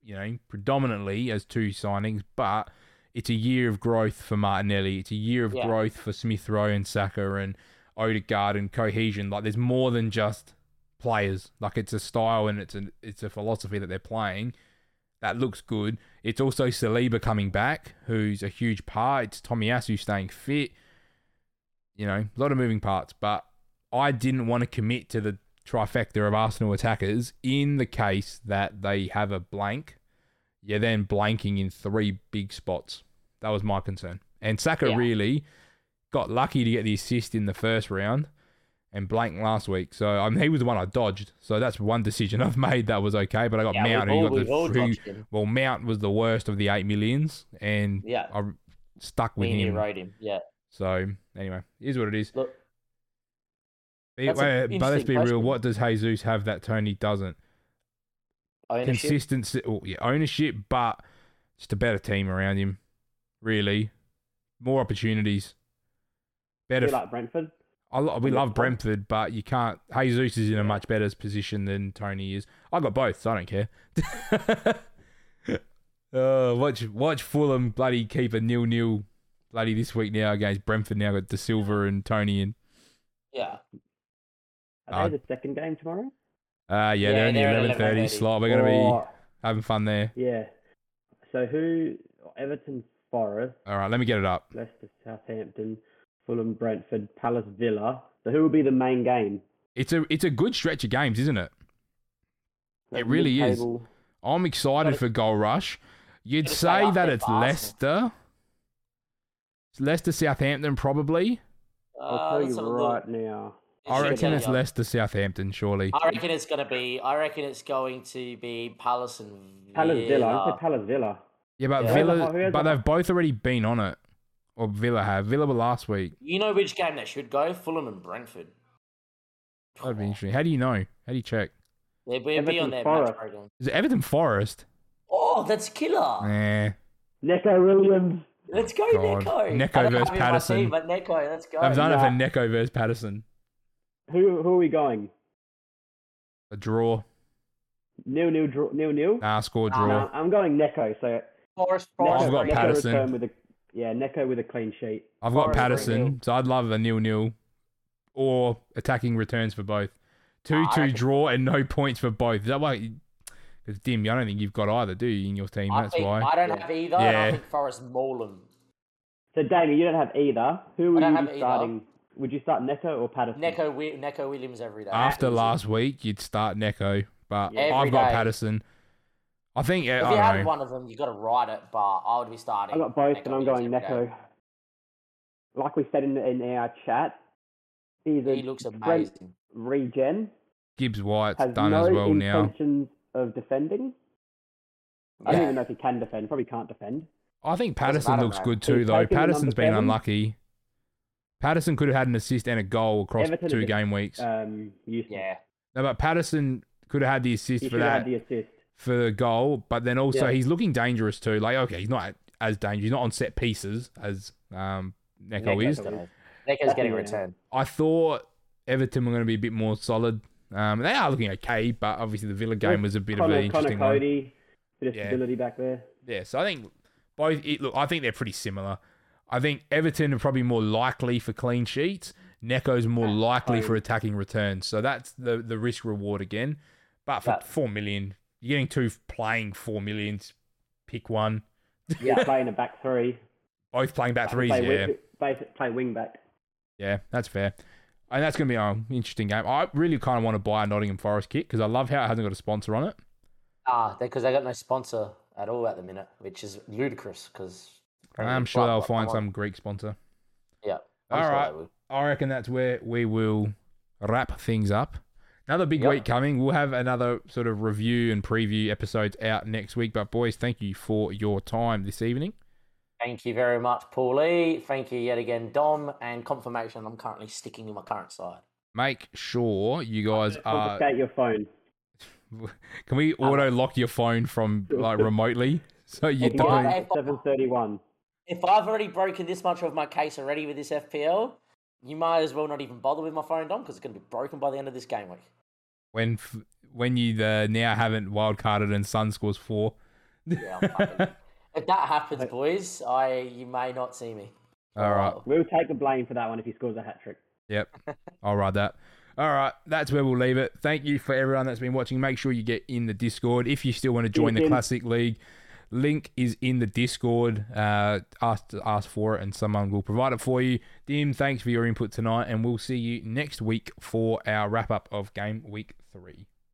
[SPEAKER 1] you know, predominantly as two signings, but it's a year of growth for Martinelli. It's a year of
[SPEAKER 3] Yeah.
[SPEAKER 1] growth for Smith Rowe and Saka and Odegaard and cohesion. Like there's more than just players. Like it's a style and it's a it's a philosophy that they're playing. That looks good. It's also Saliba coming back, who's a huge part. It's Tomiyasu staying fit. You know, a lot of moving parts, but I didn't want to commit to the trifecta of Arsenal attackers in the case that they have a blank. You're then blanking in three big spots. That was my concern. And Saka
[SPEAKER 3] Yeah.
[SPEAKER 1] really got lucky to get the assist in the first round and blanked last week. So I mean, he was the one I dodged. So that's one decision *laughs* I've made that was okay. But I got
[SPEAKER 3] Yeah,
[SPEAKER 1] Mount, who
[SPEAKER 3] all-
[SPEAKER 1] got the who,
[SPEAKER 3] dodged him.
[SPEAKER 1] well, Mount was the worst of the eight millions, and
[SPEAKER 3] Yeah.
[SPEAKER 1] I stuck with
[SPEAKER 3] Me and you rode him. Yeah.
[SPEAKER 1] So anyway, here's what it is.
[SPEAKER 3] Look,
[SPEAKER 1] wait, but let's be real. What does Jesus have that Toney doesn't?
[SPEAKER 3] ownership.
[SPEAKER 1] Consistency, oh, yeah, ownership, but just a better team around him. Really, more opportunities. Better.
[SPEAKER 2] Be like Brentford.
[SPEAKER 1] I lo- we love Brentford, but you can't. Jesus is in a much better position than Toney is. I got both, so I don't care. *laughs* uh, watch watch Fulham bloody keep a nil nil bloody this week now against Brentford. Now got Dasilva and Toney in.
[SPEAKER 3] Yeah.
[SPEAKER 2] Are
[SPEAKER 1] Uh,
[SPEAKER 2] they the second game tomorrow?
[SPEAKER 1] Uh yeah,
[SPEAKER 3] Yeah,
[SPEAKER 1] they're in the eleven thirty slot. We're gonna be having fun there.
[SPEAKER 2] Yeah. So who? Everton, Forest,
[SPEAKER 1] All right, let me get it up.
[SPEAKER 2] Leicester, Southampton, Fulham, Brentford, Palace, Villa. So who will be the main game?
[SPEAKER 1] It's a it's a good stretch of games, isn't it?
[SPEAKER 2] Like
[SPEAKER 1] It really is. I'm excited for Goal Rush. You'd say that it's
[SPEAKER 3] for Arsenal.
[SPEAKER 1] Leicester. It's Leicester Southampton probably.
[SPEAKER 2] I'll
[SPEAKER 3] Uh,
[SPEAKER 2] tell you
[SPEAKER 3] have a
[SPEAKER 2] right now.
[SPEAKER 1] I reckon it's
[SPEAKER 3] uh,
[SPEAKER 1] Leicester Southampton, surely.
[SPEAKER 3] I reckon it's gonna be. I reckon it's going to be Palace and
[SPEAKER 2] Palace, Villa. I
[SPEAKER 3] Villa.
[SPEAKER 2] Palace, Villa.
[SPEAKER 1] Yeah, but
[SPEAKER 3] Yeah.
[SPEAKER 1] Villa, but they've both already been on it. Or Villa have. Villa were last week.
[SPEAKER 3] You know which game they should go? Fulham and Brentford.
[SPEAKER 1] That'd be interesting. How do you know? How do you check?
[SPEAKER 3] They'll be, be on their
[SPEAKER 2] Forest.
[SPEAKER 3] match program.
[SPEAKER 1] Is it Everton Forest?
[SPEAKER 3] Oh, that's killer.
[SPEAKER 1] Nah.
[SPEAKER 2] Neco Williams.
[SPEAKER 3] Let's go,
[SPEAKER 1] God.
[SPEAKER 3] Neco. Neco
[SPEAKER 1] versus
[SPEAKER 3] have him in my
[SPEAKER 1] Patterson.
[SPEAKER 3] team, but Neco, let's go.
[SPEAKER 1] I'm done
[SPEAKER 2] nah.
[SPEAKER 1] it for Neco versus Patterson.
[SPEAKER 2] Who who are we going?
[SPEAKER 1] A draw.
[SPEAKER 2] Nil nil draw nil nil.
[SPEAKER 1] Nah, score
[SPEAKER 3] Nah,
[SPEAKER 1] draw.
[SPEAKER 2] No, I'm going Neco. So
[SPEAKER 3] Forest,
[SPEAKER 2] Neco,
[SPEAKER 3] Forest.
[SPEAKER 1] I've got
[SPEAKER 2] Neco
[SPEAKER 1] Patterson.
[SPEAKER 2] return with a yeah Neco with a clean sheet.
[SPEAKER 1] I've got
[SPEAKER 3] Forest
[SPEAKER 1] Patterson,
[SPEAKER 3] nil.
[SPEAKER 1] so I'd love a nil nil or attacking returns for both. Two
[SPEAKER 3] Ah, I
[SPEAKER 1] two
[SPEAKER 3] reckon-
[SPEAKER 1] draw and no points for both. Is that why? Because Dim, I don't think you've got either, do you, in your team?
[SPEAKER 3] I,
[SPEAKER 1] That's
[SPEAKER 3] think,
[SPEAKER 1] why.
[SPEAKER 3] I don't
[SPEAKER 2] Yeah.
[SPEAKER 3] have either, and I
[SPEAKER 1] Yeah.
[SPEAKER 3] think Forest maul them.
[SPEAKER 2] So Damien, you don't have either. Who would
[SPEAKER 3] I don't
[SPEAKER 2] you
[SPEAKER 3] have
[SPEAKER 2] be
[SPEAKER 3] either.
[SPEAKER 2] starting? Would you start Neco or Patterson?
[SPEAKER 3] Neco, Wi- Neco Williams every day.
[SPEAKER 1] After
[SPEAKER 3] Easy.
[SPEAKER 1] last week, you'd start Neco, but
[SPEAKER 2] Yeah.
[SPEAKER 1] I've
[SPEAKER 3] Every
[SPEAKER 1] got
[SPEAKER 3] day.
[SPEAKER 1] Patterson. I think
[SPEAKER 3] If
[SPEAKER 1] I
[SPEAKER 3] you
[SPEAKER 1] don't
[SPEAKER 3] have
[SPEAKER 1] know.
[SPEAKER 3] one of them, you have got to ride it, but I would be starting.
[SPEAKER 2] I got both,
[SPEAKER 3] Neco
[SPEAKER 2] and I'm going
[SPEAKER 3] every day.
[SPEAKER 2] Neco. Like we said in, in our chat, he's a
[SPEAKER 3] He looks
[SPEAKER 2] Brent
[SPEAKER 3] amazing.
[SPEAKER 2] regen.
[SPEAKER 1] Gibbs White's
[SPEAKER 2] Has
[SPEAKER 1] done
[SPEAKER 2] no
[SPEAKER 1] as well now.
[SPEAKER 2] Intentions of defending. I don't even know if he can defend. Probably can't defend.
[SPEAKER 1] I think Patterson looks
[SPEAKER 3] mate.
[SPEAKER 1] good too,
[SPEAKER 2] He's
[SPEAKER 1] though.
[SPEAKER 2] taken the number
[SPEAKER 1] Patterson's been
[SPEAKER 2] seven.
[SPEAKER 1] unlucky. Patterson could have had an assist and a goal across
[SPEAKER 2] Everton
[SPEAKER 1] two
[SPEAKER 2] is a-
[SPEAKER 1] game weeks.
[SPEAKER 2] Um.
[SPEAKER 3] Yeah.
[SPEAKER 1] no, but Patterson could have had the assist
[SPEAKER 2] He
[SPEAKER 1] for that
[SPEAKER 2] had the assist.
[SPEAKER 1] for the goal, but then also
[SPEAKER 2] Yeah.
[SPEAKER 1] he's looking dangerous too. Like, okay, he's not as dangerous. He's not on set pieces as um, Neco
[SPEAKER 3] Neco's
[SPEAKER 1] is.
[SPEAKER 3] gonna- Neco's getting
[SPEAKER 2] Yeah.
[SPEAKER 3] returned.
[SPEAKER 1] I thought Everton were going to be a bit more solid. Um, they are looking okay, but obviously the Villa game was a bit of
[SPEAKER 2] Conor,
[SPEAKER 1] an
[SPEAKER 2] Conor
[SPEAKER 1] interesting one.
[SPEAKER 2] Coady, bit of
[SPEAKER 1] Yeah.
[SPEAKER 2] stability back there.
[SPEAKER 1] Yeah, so I think both. It, look, I think they're pretty similar. I think Everton are probably more likely for clean sheets. Neco's more likely for attacking returns. So that's the the risk reward again. But for
[SPEAKER 3] That-
[SPEAKER 1] four million, you're getting two playing four millions. Pick one.
[SPEAKER 2] Yeah, *laughs* playing a back three.
[SPEAKER 1] Both playing back threes.
[SPEAKER 2] Play
[SPEAKER 1] Yeah,
[SPEAKER 2] wing, basic, play wing back.
[SPEAKER 1] yeah, that's fair. And that's going to be an interesting game. I really kind of want to buy a Nottingham Forest kit because I love how it hasn't got a sponsor on it.
[SPEAKER 3] Ah, because they got no sponsor at all at the minute, which is ludicrous. Because
[SPEAKER 1] I'm sure they'll find some Greek sponsor.
[SPEAKER 3] Yeah.
[SPEAKER 1] All
[SPEAKER 3] I'm sure
[SPEAKER 1] right. I reckon that's where we will wrap things up. Another big
[SPEAKER 3] Yep.
[SPEAKER 1] week coming. We'll have another sort of review and preview episodes out next week. But boys, thank you for your time this evening.
[SPEAKER 3] Thank you very much, Paulie. Thank you yet again, Dom. And confirmation, I'm currently sticking to my current side.
[SPEAKER 1] Make sure you guys are.
[SPEAKER 2] Confiscate your phone. *laughs*
[SPEAKER 1] Can we auto lock your phone from like remotely so you
[SPEAKER 2] You
[SPEAKER 1] don't?
[SPEAKER 2] at 731.
[SPEAKER 3] If I've already broken this much of my case already with this FPL, you might as well not even bother with my phone, Dom, because it's going to be broken by the end of this game week.
[SPEAKER 1] When f- when you uh, now haven't wildcarded and Son scores four.
[SPEAKER 3] Yeah, I'm fucking- *laughs* if that happens, boys, I you may not see me.
[SPEAKER 1] All right.
[SPEAKER 2] We'll take the blame for that one if he scores a hat trick.
[SPEAKER 1] Yep. *laughs* I'll ride that. All right. That's where we'll leave it. Thank you for everyone that's been watching. Make sure you get in the Discord. If you still want to join the Classic League, link is in the Discord. Uh, ask, ask for it and someone will provide it for you. Dim, thanks for your input tonight. And we'll see you next week for our wrap up of game week three.